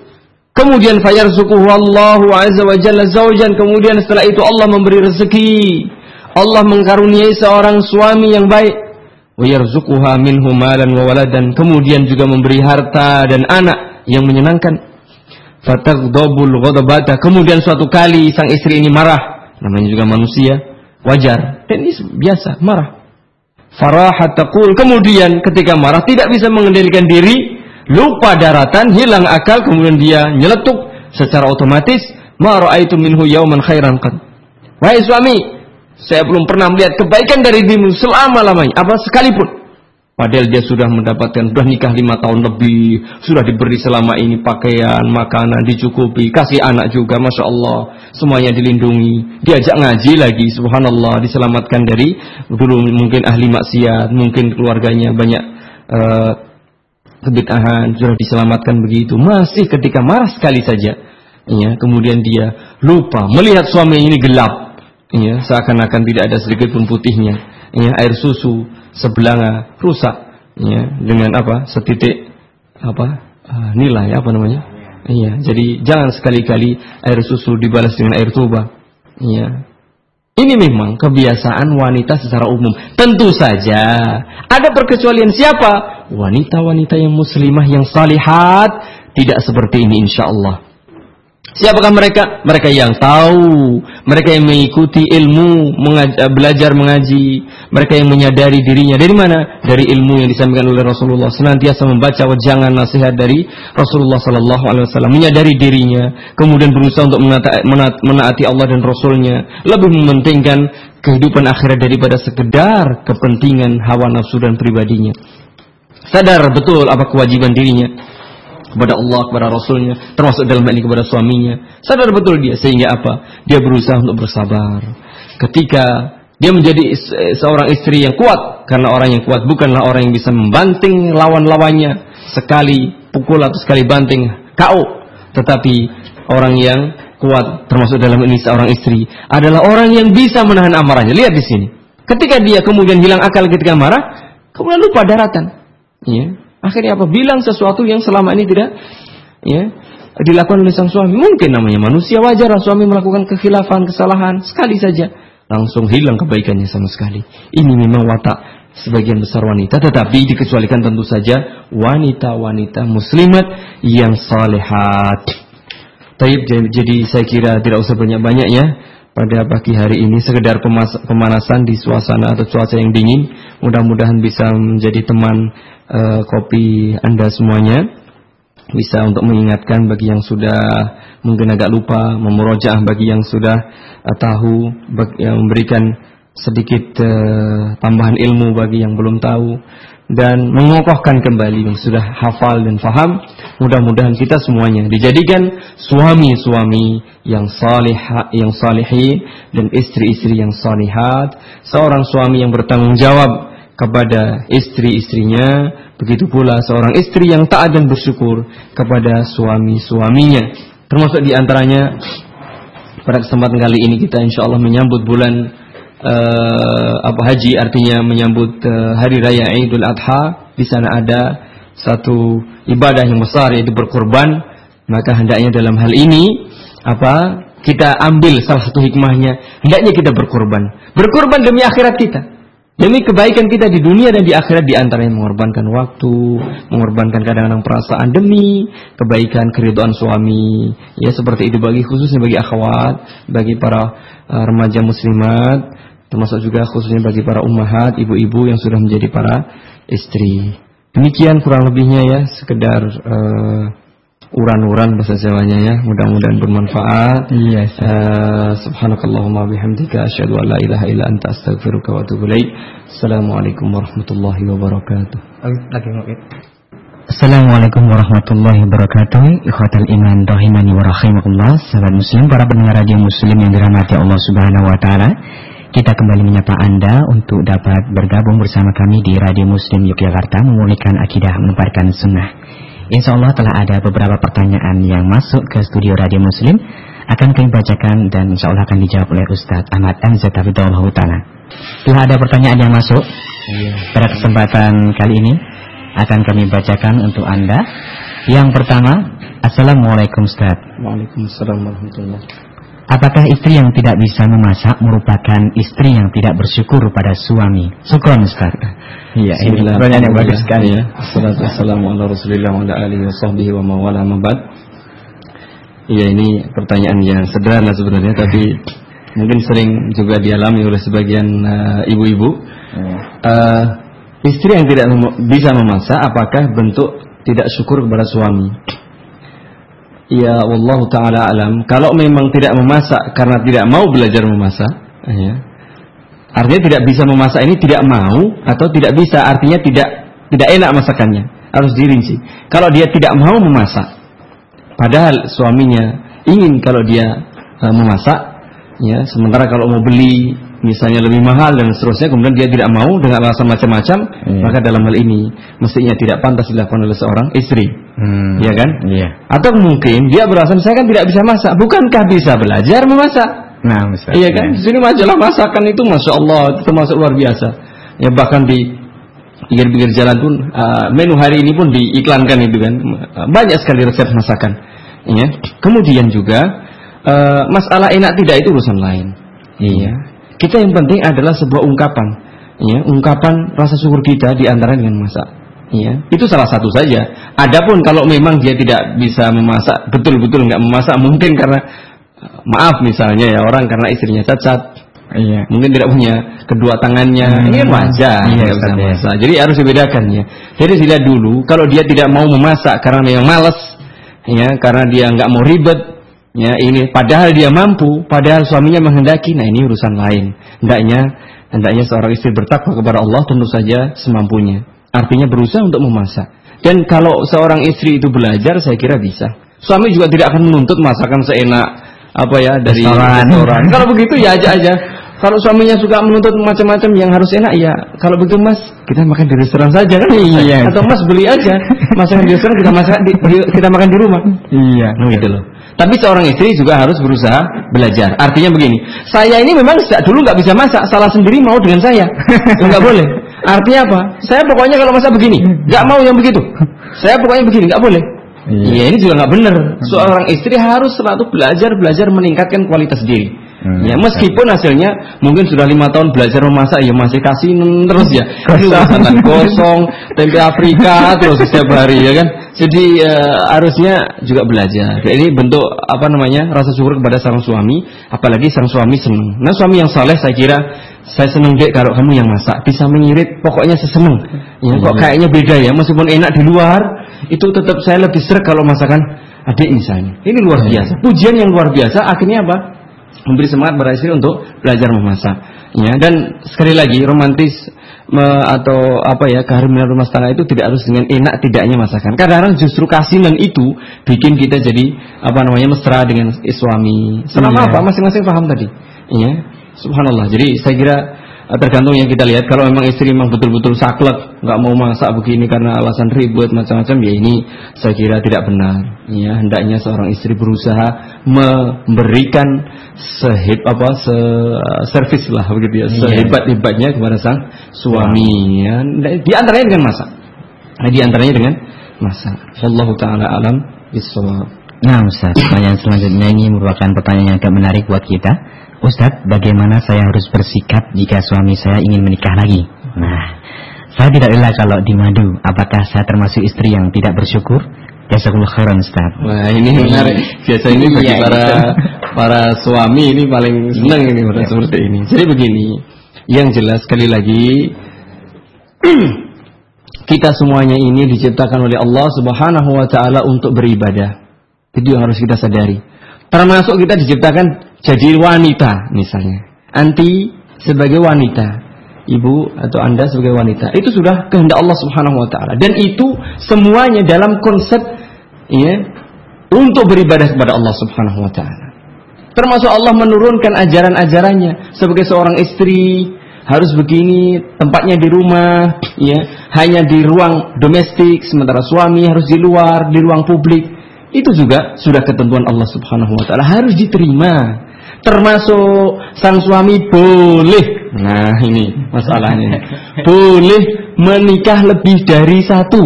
Kemudian fayarzuquhu Allahu azza wa jalla zaujan. Kemudian setelah itu Allah memberi rezeki. Allah mengkaruniai seorang suami yang baik. Wa yarzuquha minhu malan wa waladan. Kemudian juga memberi harta dan anak yang menyenangkan. Fataghdabul ghadabata. Kemudian suatu kali sang istri ini marah. Namanya juga manusia. Wajar. Dan ini biasa, marah. Farahat taqul. Kemudian ketika marah tidak bisa mengendalikan diri, lupa daratan, hilang akal, kemudian dia nyeletuk secara otomatis, ma ra'aitu minhu yauman khairan qad. Wahai suami, saya belum pernah melihat kebaikan dari dirimu selama-lamanya, apa sekalipun. Padahal dia sudah mendapatkan, sudah nikah lima tahun lebih, sudah diberi selama ini pakaian, makanan, dicukupi, kasih anak juga, Masya Allah. Semuanya dilindungi, diajak ngaji lagi, subhanallah, diselamatkan dari, dulu mungkin ahli maksiat, mungkin keluarganya banyak uh, kebitahan, sudah diselamatkan begitu. Masih ketika marah sekali saja, ya, kemudian dia lupa, melihat suami ini gelap, ya, seakan-akan tidak ada sedikit pun putihnya, ya, air susu, sebelanga rusak ya dengan apa setitik apa uh, nilai apa namanya iya jadi jangan sekali-kali air susu dibalas dengan air tuba iya ini memang kebiasaan wanita secara umum. Tentu saja ada perkecualian siapa? Wanita-wanita yang muslimah yang salihat tidak seperti ini insya Allah. Siapakah mereka? Mereka yang tahu, mereka yang mengikuti ilmu, mengaj eh, belajar mengaji, mereka yang menyadari dirinya dari mana? Dari ilmu yang disampaikan oleh Rasulullah. Senantiasa membaca wajangan nasihat dari Rasulullah Sallallahu Alaihi Wasallam, menyadari dirinya, kemudian berusaha untuk menaati Allah dan Rasulnya, lebih mementingkan kehidupan akhirat daripada sekedar kepentingan hawa nafsu dan pribadinya. Sadar betul apa kewajiban dirinya kepada Allah, kepada Rasulnya, termasuk dalam hal ini kepada suaminya. Sadar betul dia, sehingga apa? Dia berusaha untuk bersabar. Ketika dia menjadi seorang istri yang kuat, karena orang yang kuat bukanlah orang yang bisa membanting lawan-lawannya sekali pukul atau sekali banting KO, tetapi orang yang kuat termasuk dalam ini seorang istri adalah orang yang bisa menahan amarahnya. Lihat di sini. Ketika dia kemudian hilang akal ketika marah, kemudian lupa daratan. Ya, Akhirnya apa? Bilang sesuatu yang selama ini tidak ya dilakukan oleh sang suami. Mungkin namanya manusia wajar suami melakukan kekhilafan, kesalahan sekali saja langsung hilang kebaikannya sama sekali. Ini memang watak sebagian besar wanita, tetapi dikecualikan tentu saja wanita-wanita muslimat yang salehat. Taib, jadi saya kira tidak usah banyak-banyak ya pada pagi hari ini sekedar pemanasan di suasana atau cuaca yang dingin mudah-mudahan bisa menjadi teman uh, kopi Anda semuanya. Bisa untuk mengingatkan bagi yang sudah mungkin agak lupa, memurojaah bagi yang sudah uh, tahu, yang memberikan sedikit uh, tambahan ilmu bagi yang belum tahu dan mengokohkan kembali yang sudah hafal dan faham. Mudah-mudahan kita semuanya dijadikan suami-suami yang salih, yang salihi dan istri-istri yang salihat. Seorang suami yang bertanggung jawab kepada istri-istrinya, begitu pula seorang istri yang taat dan bersyukur kepada suami-suaminya. Termasuk di antaranya pada kesempatan kali ini kita insya Allah menyambut bulan uh, apa haji. Artinya menyambut uh, hari raya Idul Adha. Di sana ada satu ibadah yang besar yaitu berkorban. Maka hendaknya dalam hal ini apa kita ambil salah satu hikmahnya. Hendaknya kita berkorban. Berkorban demi akhirat kita demi kebaikan kita di dunia dan di akhirat di antaranya mengorbankan waktu mengorbankan kadang-kadang perasaan demi kebaikan keriduan suami ya seperti itu bagi khususnya bagi akhwat bagi para uh, remaja muslimat termasuk juga khususnya bagi para ummahat, ibu-ibu yang sudah menjadi para istri. Demikian kurang lebihnya ya, sekedar uh, uran-uran bahasa Jawanya ya. Mudah-mudahan bermanfaat. Iya. Yes. Uh, subhanakallahumma bihamdika asyhadu an la ilaha illa anta astaghfiruka wa atubu ilaik. Assalamualaikum warahmatullahi wabarakatuh. Lagi ngopi. Assalamualaikum warahmatullahi wabarakatuh Ikhwatal iman rahimani wa rahimakumullah Sahabat muslim, para pendengar radio muslim yang dirahmati Allah subhanahu wa ta'ala kita kembali menyapa Anda untuk dapat bergabung bersama kami di Radio Muslim Yogyakarta memulihkan akidah menyebarkan sunnah. Insya Allah telah ada beberapa pertanyaan yang masuk ke studio Radio Muslim akan kami bacakan dan insya Allah akan dijawab oleh Ustadz Ahmad Anzat Hafidullah Ta'ala. Telah ada pertanyaan yang masuk iya. pada kesempatan kali ini akan kami bacakan untuk Anda. Yang pertama, Assalamualaikum Ustaz. Waalaikumsalam warahmatullahi Apakah istri yang tidak bisa memasak merupakan istri yang tidak bersyukur pada suami? Syukur Ustaz. Iya, ini pertanyaan yang bagus sekali ya. Assalamualaikum warahmatullahi wabarakatuh. wa mawala mabad. Iya, ini pertanyaan yang sederhana sebenarnya tapi mungkin sering juga dialami oleh sebagian uh, ibu-ibu. Uh, uh, istri yang tidak bisa memasak apakah bentuk tidak syukur kepada suami? Ya Allah Ta'ala alam. Kalau memang tidak memasak Karena tidak mau belajar memasak ya, Artinya tidak bisa memasak ini Tidak mau atau tidak bisa Artinya tidak tidak enak masakannya. Harus dirinci. Kalau dia tidak mau memasak Padahal suaminya ingin kalau dia uh, memasak ya Sementara kalau mau beli misalnya lebih mahal dan seterusnya kemudian dia tidak mau dengan alasan macam-macam iya. maka dalam hal ini mestinya tidak pantas dilakukan oleh seorang istri. Hmm. ya kan? Iya. atau mungkin dia beralasan saya kan tidak bisa masak bukankah bisa belajar memasak? Nah misalnya. iya kan? Di sini majalah masakan itu masya Allah itu termasuk luar biasa. Ya bahkan di pinggir-pinggir jalan pun uh, menu hari ini pun diiklankan itu kan. Banyak sekali resep masakan. Ya kemudian juga uh, masalah enak tidak itu urusan lain. Iya kita yang penting adalah sebuah ungkapan, ya, ungkapan rasa syukur kita di antara dengan masak. Ya, itu salah satu saja. Adapun kalau memang dia tidak bisa memasak, betul-betul nggak memasak, mungkin karena maaf misalnya ya orang karena istrinya cacat, iya. mungkin tidak punya kedua tangannya, hmm. ini kan wajar. Iya, ya. Jadi harus dibedakan ya. Jadi dilihat dulu, kalau dia tidak mau memasak karena memang malas, ya, karena dia nggak mau ribet, Ya, ini padahal dia mampu, padahal suaminya menghendaki, nah ini urusan lain. Hendaknya hendaknya seorang istri bertakwa kepada Allah tentu saja semampunya. Artinya berusaha untuk memasak. Dan kalau seorang istri itu belajar, saya kira bisa. Suami juga tidak akan menuntut masakan seenak apa ya dari restoran. *laughs* Kalau begitu ya aja aja. Kalau suaminya suka menuntut macam-macam yang harus enak ya kalau begitu mas kita makan di restoran saja kan iya atau mas beli aja masakan di restoran kita masak di, kita makan di rumah iya nah, gitu loh tapi seorang istri juga harus berusaha belajar. Artinya begini, saya ini memang sejak dulu nggak bisa masak, salah sendiri mau dengan saya, *laughs* nggak boleh. Artinya apa? Saya pokoknya kalau masak begini, nggak mau yang begitu. Saya pokoknya begini, nggak boleh. Iya. Ya, ini juga nggak benar. Seorang istri harus selalu belajar belajar meningkatkan kualitas diri. Hmm. Ya meskipun hasilnya mungkin sudah lima tahun belajar memasak ya masih kasih terus ya *laughs* kosong, kosong tempe Afrika terus setiap hari ya kan Jadi uh, harusnya juga belajar. Ini bentuk apa namanya rasa syukur kepada sang suami, apalagi sang suami senang. Nah suami yang saleh saya kira saya senang dek kalau kamu yang masak bisa mengirit, pokoknya saya senang. Ya, kok iya. kayaknya beda ya, meskipun enak di luar, itu tetap saya lebih serak kalau masakan adik misalnya. Ini luar iya. biasa. Pujian yang luar biasa akhirnya apa? Memberi semangat pada istri untuk belajar memasak. Ya, dan sekali lagi romantis me, atau apa ya kehamilan rumah tangga itu tidak harus dengan enak tidaknya masakan. Kadang-kadang justru kasinan itu bikin kita jadi apa namanya mesra dengan suami. Selama iya. apa masing-masing paham tadi. Iya. Subhanallah. Jadi saya kira tergantung yang kita lihat. Kalau memang istri memang betul-betul saklek nggak mau masak begini karena alasan ribut macam-macam ya ini saya kira tidak benar. Ya hendaknya seorang istri berusaha memberikan sehib apa se servis lah begitu ya. Iya. sehebat-hebatnya kepada sang suami ya. Di antaranya dengan masak. Nah, di antaranya dengan masak. Allah taala alam bisawab Nah Ustaz, pertanyaan selanjutnya ini merupakan pertanyaan yang agak menarik buat kita Ustaz, bagaimana saya harus bersikap jika suami saya ingin menikah lagi? Nah, saya tidak rela kalau dimadu Apakah saya termasuk istri yang tidak bersyukur? Jazakumullah khairan Ustaz. Wah, ini menarik. Biasa ini bagi iya, para para suami ini paling senang ini iya. seperti ini. Jadi begini, yang jelas sekali lagi *clears throat* kita semuanya ini diciptakan oleh Allah Subhanahu wa taala untuk beribadah. Itu yang harus kita sadari. Termasuk kita diciptakan jadi wanita misalnya. Anti sebagai wanita. Ibu atau anda sebagai wanita. Itu sudah kehendak Allah Subhanahu Wa Taala. Dan itu semuanya dalam konsep ya untuk beribadah kepada Allah Subhanahu Wa Taala. Termasuk Allah menurunkan ajaran-ajarannya. Sebagai seorang istri harus begini tempatnya di rumah ya hanya di ruang domestik sementara suami harus di luar di ruang publik. Itu juga sudah ketentuan Allah Subhanahu wa taala. Harus diterima termasuk sang suami boleh. Nah ini masalahnya. *laughs* Boleh menikah lebih dari satu.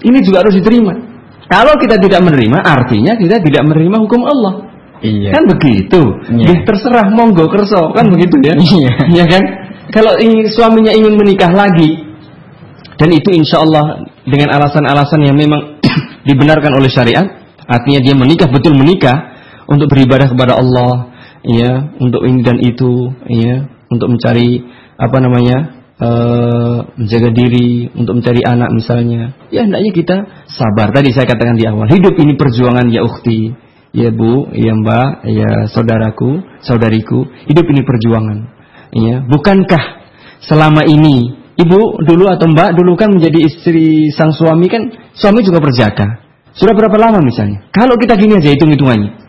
Ini juga harus diterima. Kalau kita tidak menerima artinya kita tidak menerima hukum Allah. Iya. kan begitu? Iya. ya terserah monggo kerso. Kan begitu ya? Iya. ya kan? Kalau ingin, suaminya ingin menikah lagi dan itu insya Allah dengan alasan-alasan yang memang *clears throat* dibenarkan oleh syariat artinya dia menikah betul menikah untuk beribadah kepada Allah ya untuk ini dan itu ya untuk mencari apa namanya uh, menjaga diri untuk mencari anak misalnya. Ya hendaknya kita sabar. Tadi saya katakan di awal hidup ini perjuangan ya ukti ya bu ya mbak ya saudaraku saudariku hidup ini perjuangan. Ya bukankah selama ini ibu dulu atau mbak dulu kan menjadi istri sang suami kan suami juga berjaga. Sudah berapa lama misalnya? Kalau kita gini aja hitung hitungannya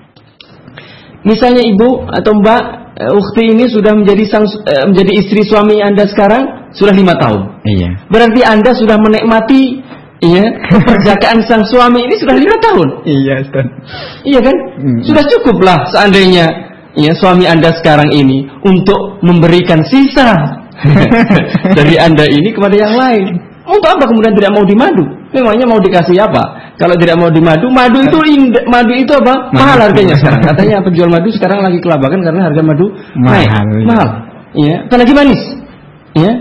misalnya ibu atau mbak uh, ukti ini sudah menjadi sang uh, menjadi istri suami anda sekarang sudah lima tahun. Iya. Berarti anda sudah menikmati iya *laughs* perjagaan sang suami ini sudah lima tahun. Iya, Ustaz. Iya kan? Hmm. Sudah cukuplah seandainya ya suami anda sekarang ini untuk memberikan sisa *laughs* *laughs* dari anda ini kepada yang lain. Untuk apa kemudian tidak mau dimadu? Memangnya mau dikasih apa? Kalau tidak mau di madu, itu indah, madu itu apa? Mahal harganya sekarang. Katanya penjual madu sekarang lagi kelabakan karena harga madu mahal. Naik. Mahal. Iya, kan lagi manis. Iya.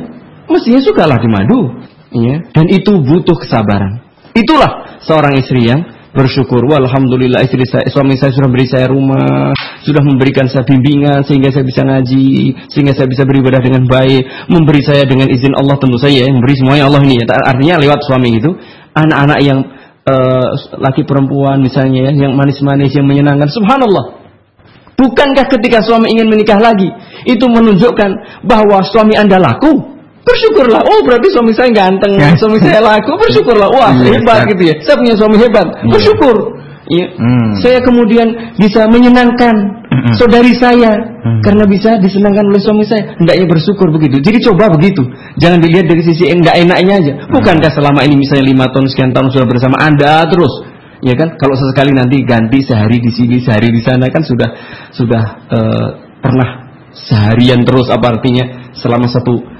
Mestinya sukalah di madu. Iya, dan itu butuh kesabaran. Itulah seorang istri yang bersyukur. Alhamdulillah istri saya, suami saya sudah beri saya rumah, sudah memberikan saya bimbingan sehingga saya bisa ngaji, sehingga saya bisa beribadah dengan baik, memberi saya dengan izin Allah tentu saja, memberi semuanya Allah ini. Artinya lewat suami itu, anak-anak yang uh, laki perempuan misalnya ya, yang manis-manis yang menyenangkan. Subhanallah. Bukankah ketika suami ingin menikah lagi itu menunjukkan bahwa suami Anda laku? Bersyukurlah. Oh, berarti suami saya ganteng, ya. suami saya laku. Bersyukurlah. Wah, iya, hebat gitu ya. Saya punya suami hebat. Iya. Bersyukur. Ya. Hmm. Saya kemudian bisa menyenangkan hmm. saudari saya hmm. karena bisa disenangkan oleh suami saya. Hendaknya bersyukur begitu. Jadi coba begitu. Jangan dilihat dari sisi enggak enaknya aja. Hmm. Bukankah selama ini misalnya lima tahun sekian tahun sudah bersama Anda terus, ya kan? Kalau sesekali nanti ganti sehari di sini, sehari di sana kan sudah sudah uh, pernah seharian terus apa artinya selama satu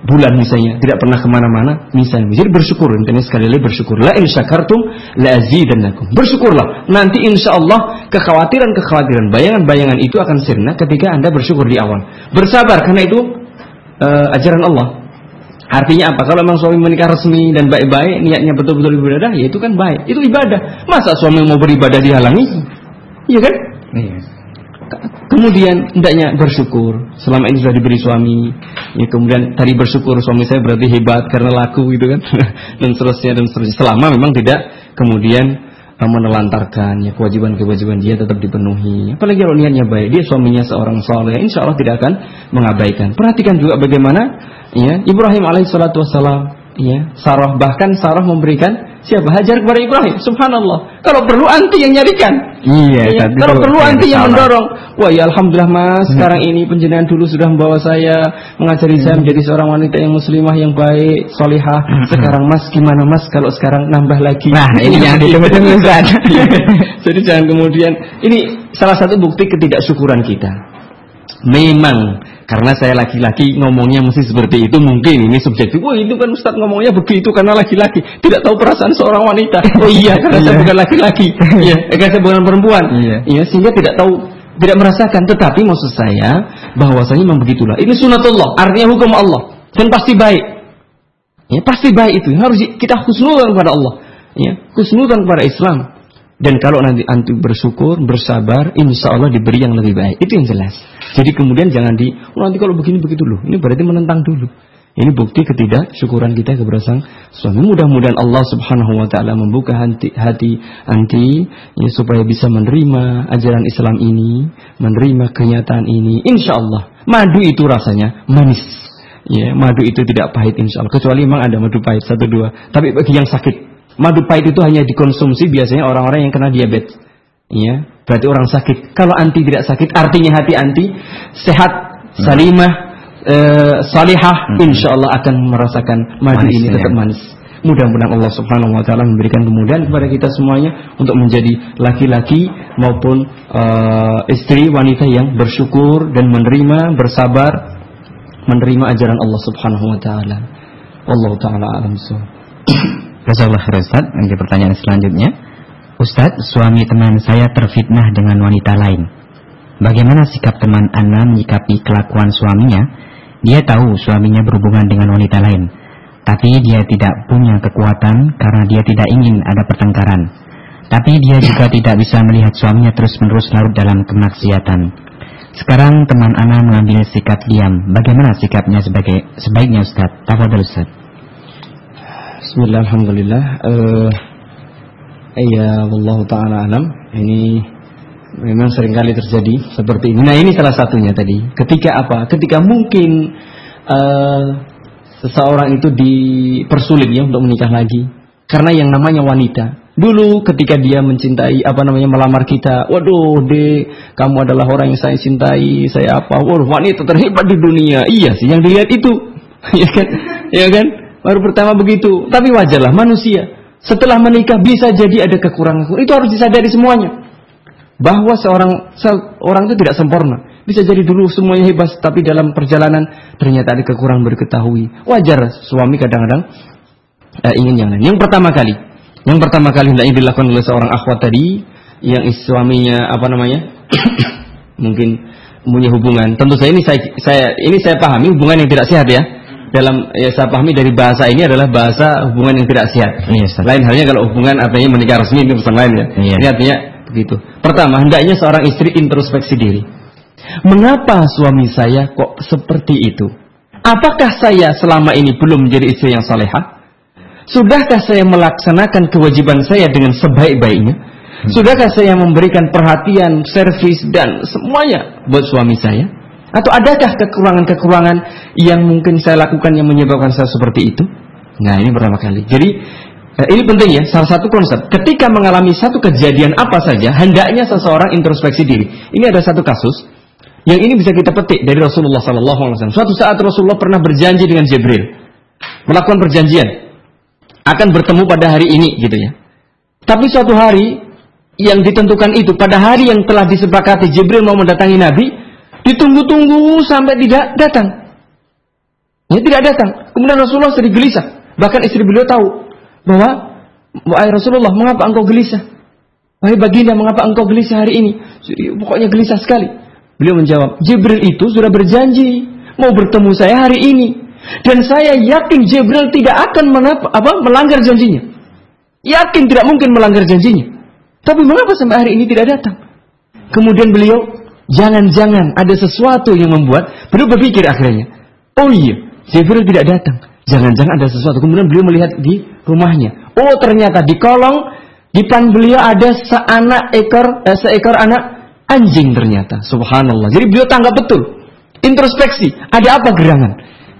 bulan misalnya tidak pernah ke mana-mana misalnya jadi bersyukur intinya sekali lagi bersyukur la in syakartum la azidannakum bersyukurlah nanti insya Allah kekhawatiran-kekhawatiran bayangan-bayangan itu akan sirna ketika anda bersyukur di awal bersabar karena itu uh, ajaran Allah Artinya apa? Kalau memang suami menikah resmi dan baik-baik, niatnya betul-betul ibadah, ya itu kan baik. Itu ibadah. Masa suami mau beribadah dihalangi? Iya kan? Iya. Kemudian hendaknya bersyukur selama ini sudah diberi suami. Ya, kemudian tadi bersyukur suami saya berarti hebat karena laku gitu kan *laughs* dan seterusnya dan seterusnya. Selama memang tidak kemudian uh, menelantarkan ya kewajiban-kewajiban dia tetap dipenuhi. Apalagi kalau niatnya baik, dia suaminya seorang soleh, insya Allah tidak akan mengabaikan. Perhatikan juga bagaimana ya Ibrahim alaihissalatu wassalam ya Sarah bahkan Sarah memberikan Siapa? Hajar kepada Ibrahim. Subhanallah. Kalau perlu anti yang nyarikan. Iya. Ya, kalau perlu anti yang mendorong. Wah ya Alhamdulillah mas. Hmm. Sekarang ini penjenengan dulu sudah membawa saya. Mengajari saya hmm. menjadi seorang wanita yang muslimah yang baik. Solihah. Hmm. Sekarang mas gimana mas kalau sekarang nambah lagi. Nah ini yang ditunggu-tunggu *laughs* Jadi jangan kemudian. Ini salah satu bukti ketidaksyukuran kita. Memang karena saya laki-laki ngomongnya mesti seperti itu mungkin ini subjektif. Wah itu kan Ustadz ngomongnya begitu karena laki-laki tidak tahu perasaan seorang wanita. Oh iya karena saya iya. bukan laki-laki. Iya *laughs* karena saya bukan perempuan. Iya. iya sehingga tidak tahu tidak merasakan. Tetapi maksud saya bahwasanya memang begitulah. Ini sunatullah artinya hukum Allah dan pasti baik. Ya pasti baik itu harus kita khusnudan kepada Allah. Ya khusnudan kepada Islam. Dan kalau nanti antum bersyukur, bersabar, insya Allah diberi yang lebih baik. Itu yang jelas. Jadi kemudian jangan di, oh, nanti kalau begini begitu loh. Ini berarti menentang dulu. Ini bukti ketidaksyukuran kita kepada sang suami. Mudah-mudahan Allah Subhanahu wa taala membuka hati, hati anti ya, supaya bisa menerima ajaran Islam ini, menerima kenyataan ini. Insya Allah, madu itu rasanya manis. Ya, madu itu tidak pahit insya Allah. Kecuali memang ada madu pahit satu dua. Tapi bagi yang sakit, Madu pahit itu hanya dikonsumsi biasanya orang-orang yang kena diabetes. Ya, berarti orang sakit. Kalau anti tidak sakit, artinya hati anti sehat, hmm. salimah, e, salihah, hmm. insya Allah akan merasakan madu manis, ini ya. tetap manis. Mudah-mudahan Allah Subhanahu wa taala memberikan kemudahan kepada kita semuanya untuk menjadi laki-laki maupun uh, istri wanita yang bersyukur dan menerima, bersabar menerima ajaran Allah Subhanahu wa taala. Allah taala alam Jazakallah khair Ustaz. Nanti pertanyaan selanjutnya. Ustaz, suami teman saya terfitnah dengan wanita lain. Bagaimana sikap teman Anda menyikapi kelakuan suaminya? Dia tahu suaminya berhubungan dengan wanita lain. Tapi dia tidak punya kekuatan karena dia tidak ingin ada pertengkaran. Tapi dia juga tidak bisa melihat suaminya terus-menerus larut dalam kemaksiatan. Sekarang teman Ana mengambil sikap diam. Bagaimana sikapnya sebagai sebaiknya Ustaz? Tafadhol Ustaz. Bismillah, Alhamdulillah. Uh, iya, Allah Ta'ala alam. Ini memang sering kali terjadi seperti ini. Nah, ini salah satunya tadi. Ketika apa? Ketika mungkin uh, seseorang itu dipersulit ya untuk menikah lagi. Karena yang namanya wanita. Dulu ketika dia mencintai apa namanya melamar kita, waduh, de, kamu adalah orang yang saya cintai, saya apa? Waduh, wanita terhebat di dunia. Iya sih, yang dilihat itu, *laughs* ya kan? Ya kan? Baru pertama begitu. Tapi wajarlah manusia. Setelah menikah bisa jadi ada kekurangan. Itu harus disadari semuanya. Bahwa seorang orang itu tidak sempurna. Bisa jadi dulu semuanya hebat, tapi dalam perjalanan ternyata ada kekurangan berketahui. Wajar suami kadang-kadang eh, ingin yang lain. Yang pertama kali, yang pertama kali yang dilakukan oleh seorang akhwat tadi, yang suaminya apa namanya, *coughs* mungkin punya hubungan. Tentu saya ini saya, saya ini saya pahami hubungan yang tidak sehat ya dalam ya saya pahami dari bahasa ini adalah bahasa hubungan yang tidak sehat. Yes, iya, lain halnya kalau hubungan artinya menikah resmi itu pesan lain ya. Yes. Iya. Ini artinya begitu. Pertama, hendaknya seorang istri introspeksi diri. Mengapa suami saya kok seperti itu? Apakah saya selama ini belum menjadi istri yang salehah? Sudahkah saya melaksanakan kewajiban saya dengan sebaik-baiknya? Hmm. Sudahkah saya memberikan perhatian, servis dan semuanya buat suami saya? Atau adakah kekurangan-kekurangan yang mungkin saya lakukan yang menyebabkan saya seperti itu? Nah ini pertama kali. Jadi eh, ini penting ya, salah satu konsep. Ketika mengalami satu kejadian apa saja, hendaknya seseorang introspeksi diri. Ini ada satu kasus yang ini bisa kita petik dari Rasulullah SAW. Suatu saat Rasulullah pernah berjanji dengan Jibril, melakukan perjanjian akan bertemu pada hari ini, gitu ya. Tapi suatu hari yang ditentukan itu pada hari yang telah disepakati Jibril mau mendatangi Nabi, Ditunggu-tunggu sampai tidak datang. Ya tidak datang. Kemudian Rasulullah sedih gelisah. Bahkan istri beliau tahu bahwa Wahai Rasulullah, mengapa engkau gelisah? Wahai baginda, mengapa engkau gelisah hari ini? Pokoknya gelisah sekali. Beliau menjawab, Jibril itu sudah berjanji mau bertemu saya hari ini. Dan saya yakin Jibril tidak akan menapa, apa, melanggar janjinya. Yakin tidak mungkin melanggar janjinya. Tapi mengapa sampai hari ini tidak datang? Kemudian beliau, jangan-jangan ada sesuatu yang membuat, beliau berpikir akhirnya, oh iya, Jibril tidak datang. Jangan-jangan ada sesuatu. Kemudian beliau melihat di rumahnya. Oh ternyata di kolong, di pan beliau ada seanak ekor, eh, seekor anak anjing ternyata. Subhanallah. Jadi beliau tanggap betul. Introspeksi. Ada apa gerangan?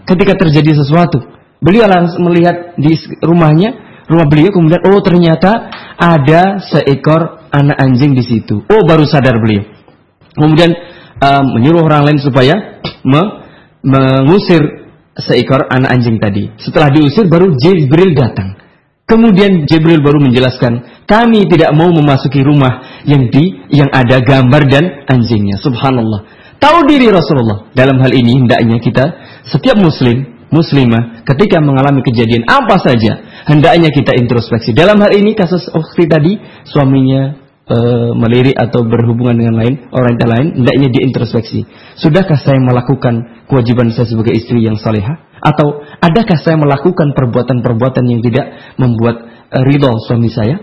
Ketika terjadi sesuatu. Beliau langsung melihat di rumahnya, rumah beliau kemudian oh ternyata ada seekor anak anjing di situ. Oh baru sadar beliau. Kemudian uh, menyuruh orang lain supaya me mengusir seekor anak anjing tadi. Setelah diusir baru Jibril datang. Kemudian Jibril baru menjelaskan, kami tidak mau memasuki rumah yang di yang ada gambar dan anjingnya. Subhanallah. Tahu diri Rasulullah. Dalam hal ini hendaknya kita setiap muslim muslimah ketika mengalami kejadian apa saja hendaknya kita introspeksi. Dalam hal ini kasus Ukhti tadi suaminya e, melirik atau berhubungan dengan lain orang lain hendaknya diintrospeksi. Sudahkah saya melakukan kewajiban saya sebagai istri yang salehah atau adakah saya melakukan perbuatan-perbuatan yang tidak membuat e, ridho suami saya?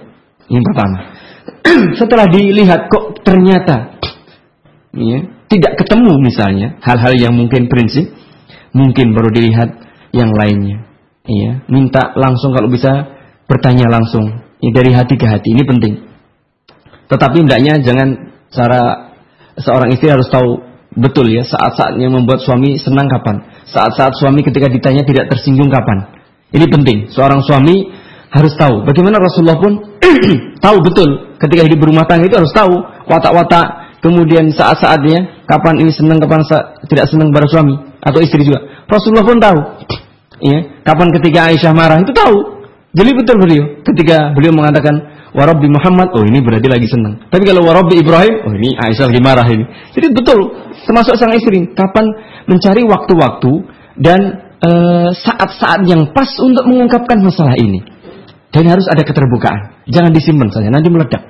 Yang pertama. *clears throat* Setelah dilihat kok ternyata ya, tidak ketemu misalnya hal-hal yang mungkin prinsip mungkin baru dilihat yang lainnya. Iya, minta langsung kalau bisa bertanya langsung ya, dari hati ke hati. Ini penting. Tetapi hendaknya jangan cara seorang istri harus tahu betul ya saat-saatnya membuat suami senang kapan. Saat-saat suami ketika ditanya tidak tersinggung kapan. Ini penting. Seorang suami harus tahu. Bagaimana Rasulullah pun *clears throat* tahu betul ketika hidup berumah tangga itu harus tahu watak-watak kemudian saat-saatnya kapan ini senang kapan tidak senang pada suami atau istri juga. Rasulullah pun tahu. *clears throat* Ya, kapan ketika Aisyah marah itu tahu. Jadi betul beliau ketika beliau mengatakan warabbi Muhammad, oh ini berarti lagi senang. Tapi kalau warabbi Ibrahim, oh ini Aisyah lagi marah ini. Jadi betul termasuk sang istri kapan mencari waktu-waktu dan eh, saat-saat uh, yang pas untuk mengungkapkan masalah ini. Dan harus ada keterbukaan. Jangan disimpan saja, nanti meledak.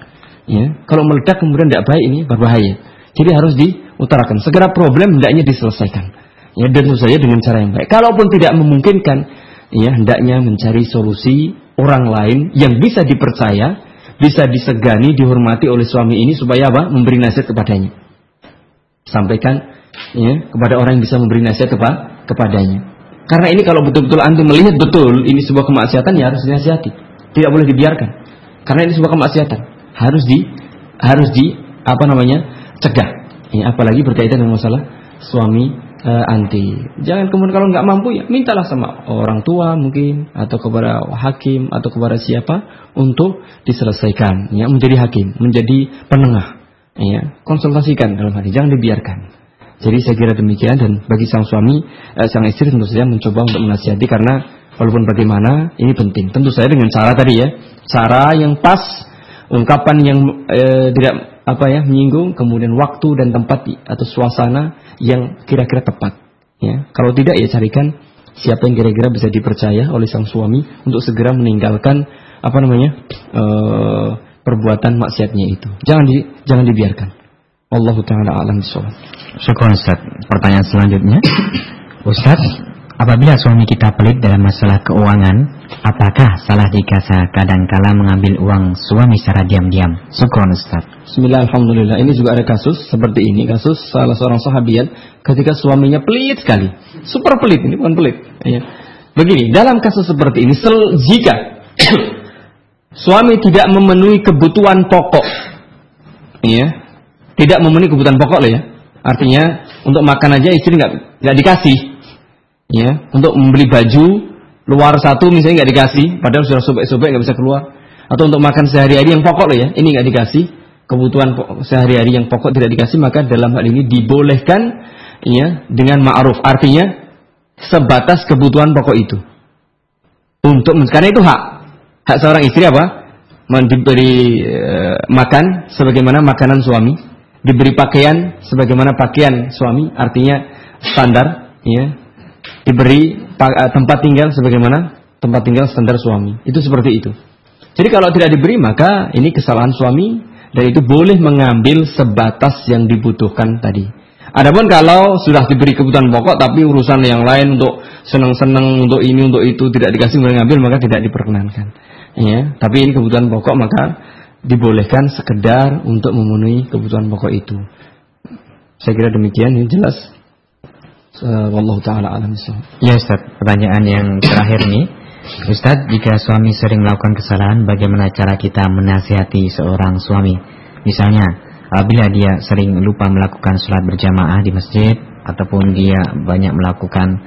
Ya, kalau meledak kemudian tidak baik ini berbahaya. Jadi harus diutarakan. Segera problem hendaknya diselesaikan. Ya, dan tentu dengan cara yang baik. Kalaupun tidak memungkinkan, ya hendaknya mencari solusi orang lain yang bisa dipercaya, bisa disegani, dihormati oleh suami ini supaya apa? Memberi nasihat kepadanya. Sampaikan ya kepada orang yang bisa memberi nasihat kepa kepadanya. Karena ini kalau betul-betul antum melihat betul ini sebuah kemaksiatan ya harus dinasihati. Tidak boleh dibiarkan. Karena ini sebuah kemaksiatan. Harus di harus di apa namanya? cegah. Ya, apalagi berkaitan dengan masalah suami uh, anti. Jangan kemudian kalau nggak mampu ya mintalah sama orang tua mungkin atau kepada hakim atau kepada siapa untuk diselesaikan ya menjadi hakim, menjadi penengah ya konsultasikan dalam hati jangan dibiarkan. Jadi saya kira demikian dan bagi sang suami eh, sang istri tentu saja mencoba untuk menasihati karena walaupun bagaimana ini penting. Tentu saja dengan cara tadi ya, cara yang pas, ungkapan yang eh, tidak apa ya menyinggung, kemudian waktu dan tempat atau suasana yang kira-kira tepat. Ya, kalau tidak ya carikan siapa yang kira-kira bisa dipercaya oleh sang suami untuk segera meninggalkan apa namanya e, perbuatan maksiatnya itu. Jangan di, jangan dibiarkan. Allah taala alam bisawab. Syukur Ustaz. Pertanyaan selanjutnya. *coughs* Ustaz, Apabila suami kita pelit dalam masalah keuangan, apakah salah jika kadang-kala mengambil uang suami secara diam-diam? Syukur Ustaz. Bismillah, Alhamdulillah. Ini juga ada kasus seperti ini. Kasus salah seorang sahabiat ketika suaminya pelit sekali. Super pelit, ini bukan pelit. Ya. Begini, dalam kasus seperti ini, sel, jika *coughs* suami tidak memenuhi kebutuhan pokok, ya, tidak memenuhi kebutuhan pokok loh ya. Artinya untuk makan aja istri nggak nggak dikasih, ya untuk membeli baju luar satu misalnya nggak dikasih padahal sudah sobek-sobek nggak bisa keluar. Atau untuk makan sehari-hari yang pokok loh ya ini nggak dikasih. Kebutuhan sehari-hari yang pokok tidak dikasih maka dalam hal ini dibolehkan ya dengan ma'ruf. Artinya sebatas kebutuhan pokok itu. Untuk karena itu hak. Hak seorang istri apa? Diberi e, makan sebagaimana makanan suami. Diberi pakaian sebagaimana pakaian suami. Artinya standar ya diberi eh, tempat tinggal sebagaimana tempat tinggal standar suami. Itu seperti itu. Jadi kalau tidak diberi maka ini kesalahan suami dan itu boleh mengambil sebatas yang dibutuhkan tadi. Adapun kalau sudah diberi kebutuhan pokok tapi urusan yang lain untuk senang-senang untuk ini untuk itu tidak dikasih boleh ngambil maka tidak diperkenankan. Ya, tapi ini kebutuhan pokok maka dibolehkan sekedar untuk memenuhi kebutuhan pokok itu. Saya kira demikian ini jelas. Wallahu taala alam Ya Ustaz, pertanyaan yang terakhir nih. Ustaz, jika suami sering melakukan kesalahan, bagaimana cara kita menasihati seorang suami? Misalnya, apabila dia sering lupa melakukan sholat berjamaah di masjid ataupun dia banyak melakukan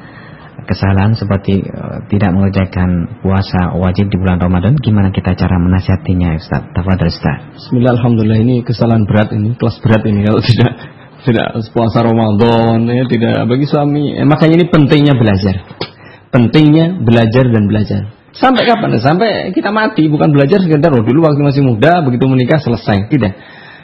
kesalahan seperti uh, tidak mengerjakan puasa wajib di bulan Ramadan, gimana kita cara menasihatinya Ustaz? Tafadhol Ustaz. Bismillah alhamdulillah ini kesalahan berat ini, kelas berat ini kalau tidak tidak puasa Ramadan ya tidak bagi suami. Eh, makanya ini pentingnya belajar. Pentingnya belajar dan belajar. Sampai kapan? Sampai kita mati, bukan belajar sekedar oh dulu waktu masih muda begitu menikah selesai. Tidak.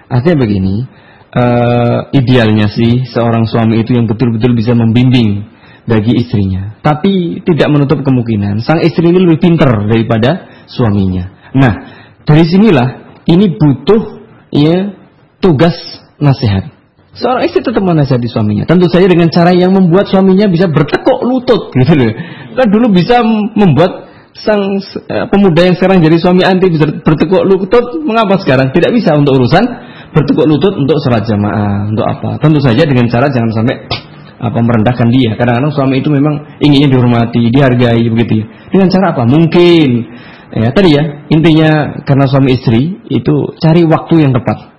Artinya begini, uh, idealnya sih seorang suami itu yang betul-betul bisa membimbing bagi istrinya. Tapi tidak menutup kemungkinan sang istri ini lebih pintar daripada suaminya. Nah, dari sinilah ini butuh ya tugas nasihat. Seorang istri tetap menasihati suaminya. Tentu saja dengan cara yang membuat suaminya bisa bertekuk lutut *laughs* gitu loh. Kan dulu bisa membuat sang uh, pemuda yang sekarang jadi suami anti bisa bertekuk lutut, mengapa sekarang tidak bisa untuk urusan bertekuk lutut untuk sholat jamaah, untuk apa? Tentu saja dengan cara jangan sampai *tsk* apa merendahkan dia. Kadang-kadang suami itu memang inginnya dihormati, dihargai begitu ya. Dengan cara apa? Mungkin ya tadi ya intinya karena suami istri itu cari waktu yang tepat,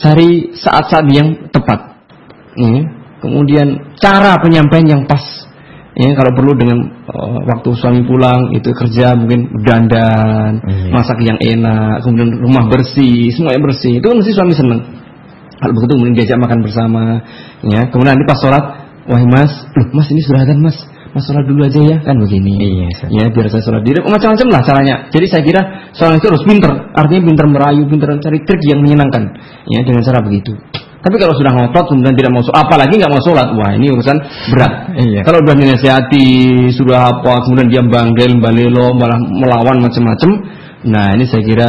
cari saat-saat yang tepat. Ya. Kemudian cara penyampaian yang pas. Ya, kalau perlu dengan uh, waktu suami pulang itu kerja mungkin dandan, hmm. masak yang enak, kemudian rumah bersih, semuanya bersih. Itu kan mesti suami senang. Kalau begitu mungkin diajak makan bersama, ya. Kemudian nanti pas sholat, wah mas, loh mas ini sudah ada mas, mas sholat dulu aja ya kan begini. Iya, ya biar saya sholat diri. Macam-macam lah caranya. Jadi saya kira seorang itu harus pinter, artinya pinter merayu, pinter mencari trik yang menyenangkan, ya dengan cara begitu. Tapi kalau sudah ngotot kemudian tidak mau sholat, apalagi nggak mau sholat, wah ini urusan berat. Iya. Kalau sudah dinasihati, sudah apa, kemudian dia banggel, balelo, malah melawan macam-macam. Nah ini saya kira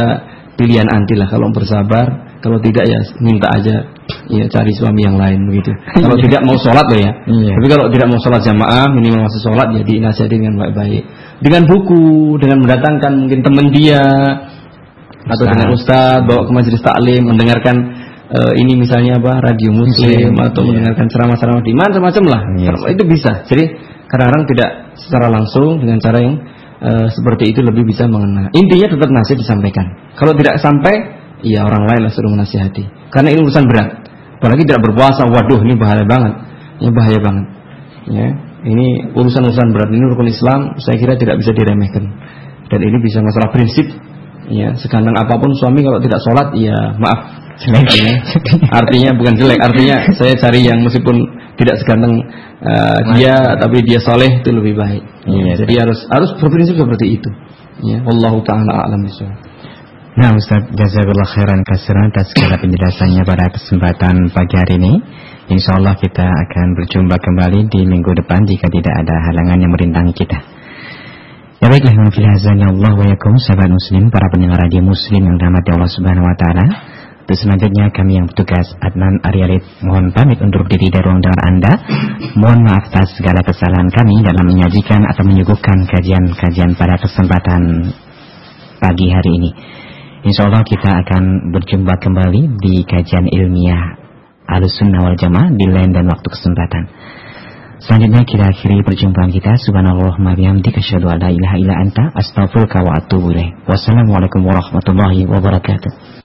pilihan anti lah kalau bersabar. Kalau tidak ya minta aja ya cari suami yang lain begitu. Kalau iya. tidak mau sholat loh ya. Iya. Tapi kalau tidak mau sholat jamaah minimal masih sholat ya dinasihati dengan baik-baik. Dengan buku, dengan mendatangkan mungkin teman dia atau dengan ustaz bawa ke majelis taklim mendengarkan uh, ini misalnya apa radio muslim yeah, atau mendengarkan ceramah-ceramah di mana macam lah yeah. itu bisa jadi kadang-kadang tidak secara langsung dengan cara yang uh, seperti itu lebih bisa mengena intinya tetap nasihat disampaikan kalau tidak sampai ya orang lain lah suruh menasihati. Karena ini urusan berat. Apalagi tidak berpuasa waduh ini bahaya banget. Ini bahaya banget. Ya ini urusan-urusan berat. Ini rukun Islam saya kira tidak bisa diremehkan. Dan ini bisa masalah prinsip. Ya sekandang apa pun suami kalau tidak sholat ya maaf. Jelek. Ya. artinya bukan jelek. Artinya saya cari yang meskipun tidak seganteng uh, dia tapi dia soleh itu lebih baik. Ya, jadi harus harus berprinsip seperti itu. Ya Allah taala alam Nah Ustaz Jazakallah khairan kasiran atas segala penjelasannya pada kesempatan pagi hari ini Insya Allah kita akan berjumpa kembali di minggu depan jika tidak ada halangan yang merintangi kita Ya baiklah, Allah wa yakum, sahabat muslim, para pendengar radio muslim yang dirahmati Allah subhanahu wa ta'ala dan selanjutnya kami yang bertugas Adnan Aryalit mohon pamit untuk diri dari ruang dengar Anda. Mohon maaf atas segala kesalahan kami dalam menyajikan atau menyuguhkan kajian-kajian pada kesempatan pagi hari ini. Insya Allah kita akan berjumpa kembali di kajian ilmiah Al-Sunnah wal Jamaah di lain dan waktu kesempatan. Selanjutnya kita akhiri perjumpaan kita. Subhanallah wa bihamdika asyhadu an la ilaha illa anta astaghfiruka wa atubu. Wassalamualaikum warahmatullahi wabarakatuh.